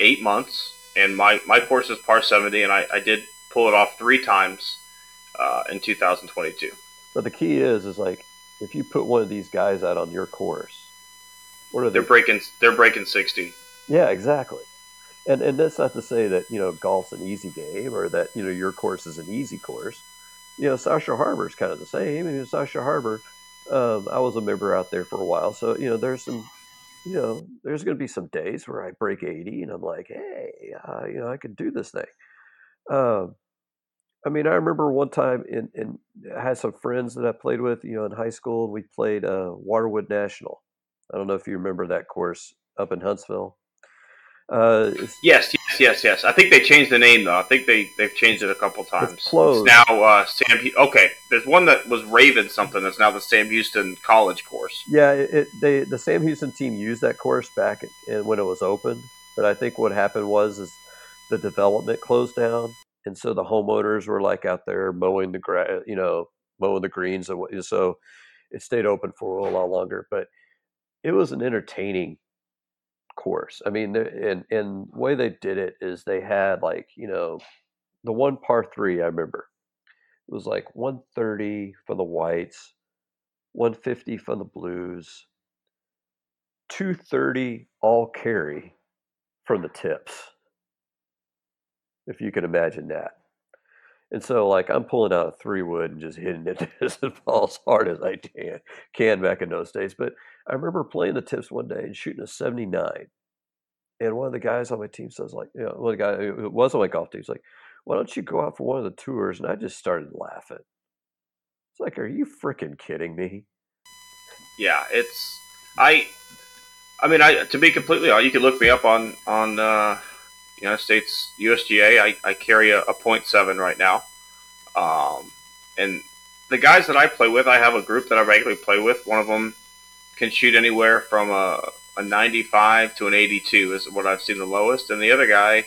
eight months, and my my course is par 70, and I, I did pull it off three times uh, in 2022. But the key is, is like if you put one of these guys out on your course, what are they? They're breaking, they're breaking 60. Yeah, exactly. And and that's not to say that you know golf's an easy game or that you know your course is an easy course. You know, South Shore Harbor is kind of the same. I mean, Shore Harbor, um, I was a member out there for a while, so you know there's some, you know, there's going to be some days where I break 80 and I'm like, hey, uh, you know, I could do this thing. Um, I mean, I remember one time in, in I had some friends that I played with, you know, in high school. We played uh, Waterwood National. I don't know if you remember that course up in Huntsville. Uh, yes, yes, yes, yes. I think they changed the name though. I think they they've changed it a couple times. It's closed it's now. Uh, Sam. Okay, there's one that was Raven something. That's now the Sam Houston College course. Yeah, it, it they the Sam Houston team used that course back in, when it was open. But I think what happened was is the development closed down, and so the homeowners were like out there mowing the grass, you know, mowing the greens, and so it stayed open for a lot longer. But it was an entertaining course. I mean, and and the way they did it is they had like you know, the one par three I remember it was like 130 for the whites, 150 for the blues, 230 all carry for the tips. If you can imagine that. And so, like, I'm pulling out a three wood and just hitting it as as hard as I can, can back in those days. But I remember playing the tips one day and shooting a 79. And one of the guys on my team says, like, you know, one of the guy who was on my golf team, he's like, why don't you go out for one of the tours? And I just started laughing. It's like, are you freaking kidding me? Yeah, it's I. I mean, I to be completely honest, you can look me up on on uh, United States USGA. I, I carry a, a 0.7 right now, um, and the guys that I play with, I have a group that I regularly play with. One of them can shoot anywhere from a a 95 to an 82 is what I've seen the lowest, and the other guy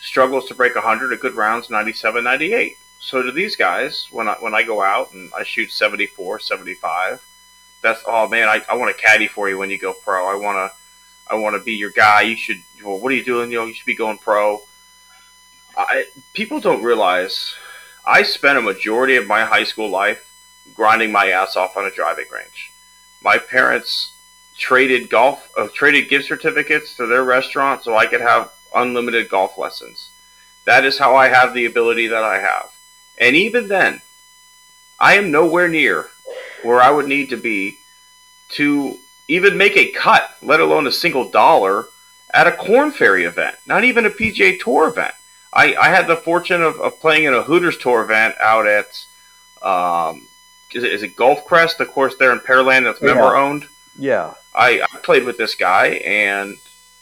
struggles to break 100 a good rounds 97 98 so to these guys when I, when I go out and I shoot 74 75 that's oh man I, I want to caddy for you when you go pro. I want to I want to be your guy. You should well, what are you doing? You know you should be going pro. I, people don't realize I spent a majority of my high school life grinding my ass off on a driving range my parents traded golf uh, traded gift certificates to their restaurant so I could have unlimited golf lessons. That is how I have the ability that I have. And even then, I am nowhere near where I would need to be to even make a cut, let alone a single dollar, at a Korn Ferry event, not even a PGA Tour event. I, I had the fortune of, of playing in a Hooters Tour event out at, um, is, it, is it Golfcrest, the course there in Pearland that's yeah. member owned? Yeah. I, I played with this guy and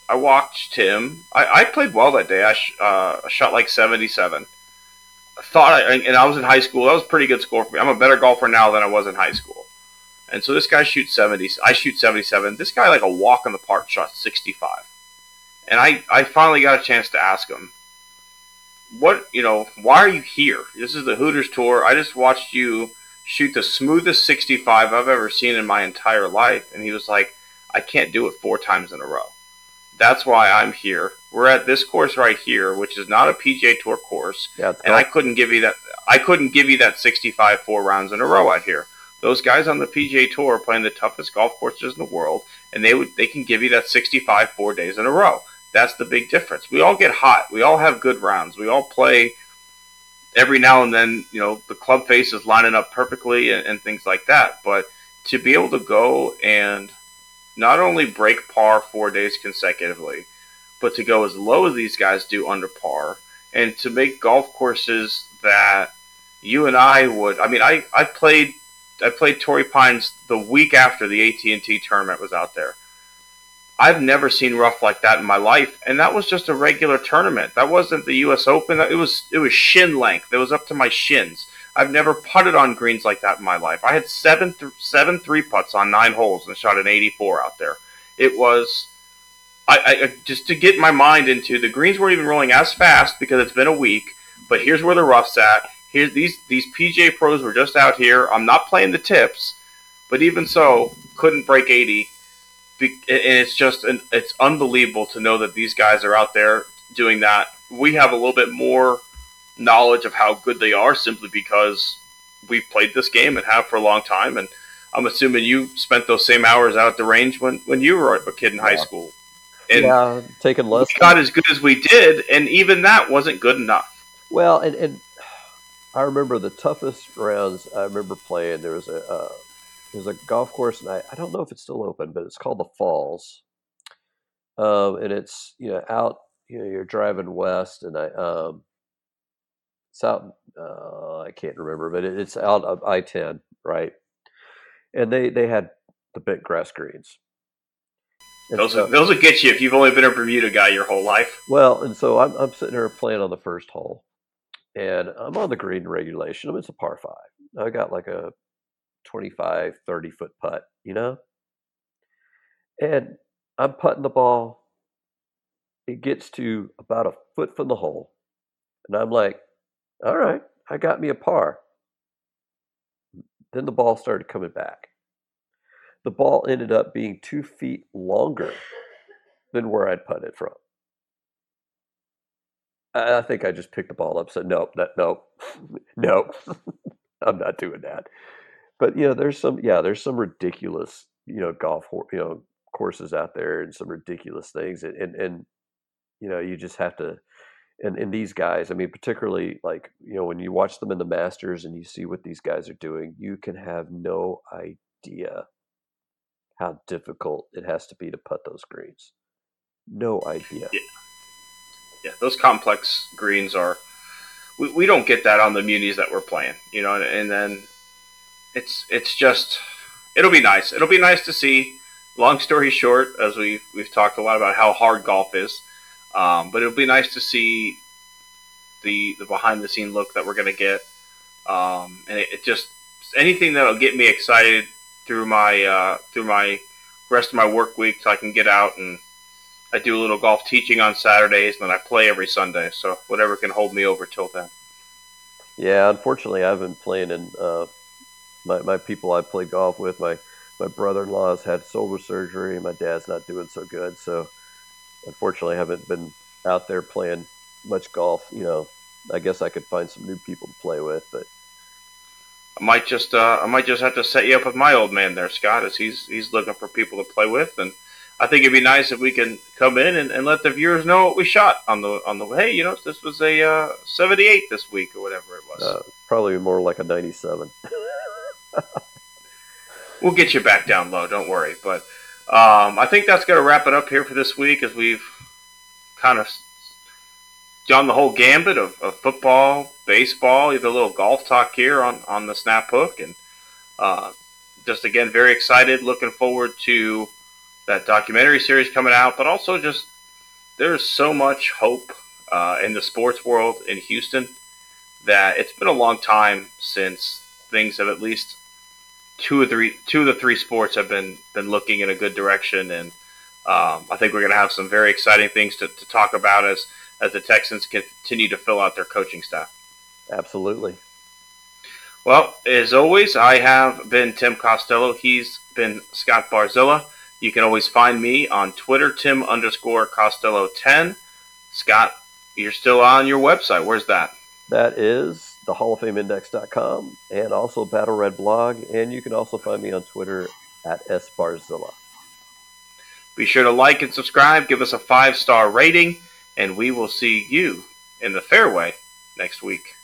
I watched him. I, I played well that day. I sh- uh, shot like 77. I thought, I, and I was in high school. That was a pretty good score for me. I'm a better golfer now than I was in high school. And so this guy shoots 70. I shoot 77. This guy, like a walk in the park, shot 65. And I, I finally got a chance to ask him, what, you know, why are you here? This is the Hooters tour. I just watched you shoot the smoothest 65 I've ever seen in my entire life. And he was like, I can't do it four times in a row. That's why I'm here. We're at this course right here, which is not a PGA Tour course, yeah, and I couldn't give you that. I couldn't give you that 65 four rounds in a row out here. Those guys on the PGA Tour are playing the toughest golf courses in the world, and they would they can give you that 65 four days in a row. That's the big difference. We all get hot. We all have good rounds. We all play every now and then. You know, the club face is lining up perfectly and, and things like that. But to be able to go and not only break par four days consecutively, but to go as low as these guys do under par, and to make golf courses that you and I would. I mean, I, I played I played Torrey Pines the week after the AT and T tournament was out there. I've never seen rough like that in my life, and that was just a regular tournament. That wasn't the U.S. Open. It was it was shin length. It was up to my shins. I've never putted on greens like that in my life. I had seven th- seven three putts on nine holes and shot an 84 out there. It was I, I just to get my mind into the greens weren't even rolling as fast because it's been a week. But here's where the rough's at. Here's these these PGA pros were just out here. I'm not playing the tips, but even so, couldn't break 80. And it's just an, it's unbelievable to know that these guys are out there doing that. We have a little bit more knowledge of how good they are simply because we've played this game and have for a long time. And I'm assuming you spent those same hours out at the range when, when you were a kid in high school. And yeah, taking less. We got as good as we did, and even that wasn't good enough. Well, and, and I remember the toughest rounds I remember playing. There was a uh, there's a golf course, and I, I don't know if it's still open, but it's called the Falls, um, and it's you know out. You know, you're driving west, and I um, it's out. Uh, I can't remember, but it, it's out of I ten, right? And they they had the bent grass greens. And those so, those will get you if you've only been a Bermuda guy your whole life. Well, and so I'm I'm sitting there playing on the first hole, and I'm on the green regulation. I mean, it's a par five. I got like a 25, 30 foot putt, you know? And I'm putting the ball. It gets to about a foot from the hole. And I'm like, all right, I got me a par. Then the ball started coming back. The ball ended up being two feet longer than where I'd putted from. I think I just picked the ball up. Said, "Nope, that nope, nope, I'm not doing that." But you know, there's some yeah, there's some ridiculous you know golf you know courses out there and some ridiculous things, and and, and you know you just have to. And, and these guys, I mean, particularly like you know when you watch them in the Masters and you see what these guys are doing, you can have no idea how difficult it has to be to putt those greens. No idea. Yeah yeah, those complex greens are. We, we don't get that on the munis that we're playing, you know, and, and then it's it's just it'll be nice. It'll be nice to see. Long story short, as we we've talked a lot about how hard golf is, um, but it'll be nice to see the the behind the scene look that we're gonna get, um, and it, it, just anything that'll get me excited through my uh, through my rest of my work week, so I can get out and I do a little golf teaching on Saturdays, and then I play every Sunday. So whatever can hold me over till then. Yeah, unfortunately, I've been playing in uh, my my people I play golf with. My my brother-in-law has had shoulder surgery, and my dad's not doing so good. So unfortunately, I haven't been out there playing much golf. You know, I guess I could find some new people to play with, but I might just uh, I might just have to set you up with my old man there, Scott, as he's he's looking for people to play with, and I think it'd be nice if we can come in and, and let the viewers know what we shot on the on the hey, you know, this was a uh, 78 this week or whatever it was. Uh, probably more like a 97. we'll get you back down low, don't worry. But um, I think that's going to wrap it up here for this week as we've kind of done the whole gambit of, of football, baseball, even a little golf talk here on, on the snap hook. And uh, just again, very excited, looking forward to that documentary series coming out, but also just there's so much hope uh, in the sports world in Houston that it's been a long time since things have at least two or three two of the three sports have been been looking in a good direction, and um, I think we're going to have some very exciting things to, to talk about as as the Texans continue to fill out their coaching staff. Absolutely. Well, as always, I have been Tim Costello. He's been Scott Barzilla. You can always find me on Twitter, Tim underscore Costello 10. Scott, you're still on your website. Where's that? That is the Hall of Fame Index.com and also Battle Red blog. And you can also find me on Twitter at SBarzilla. Be sure to like and subscribe, give us a five star rating, and we will see you in the fairway next week.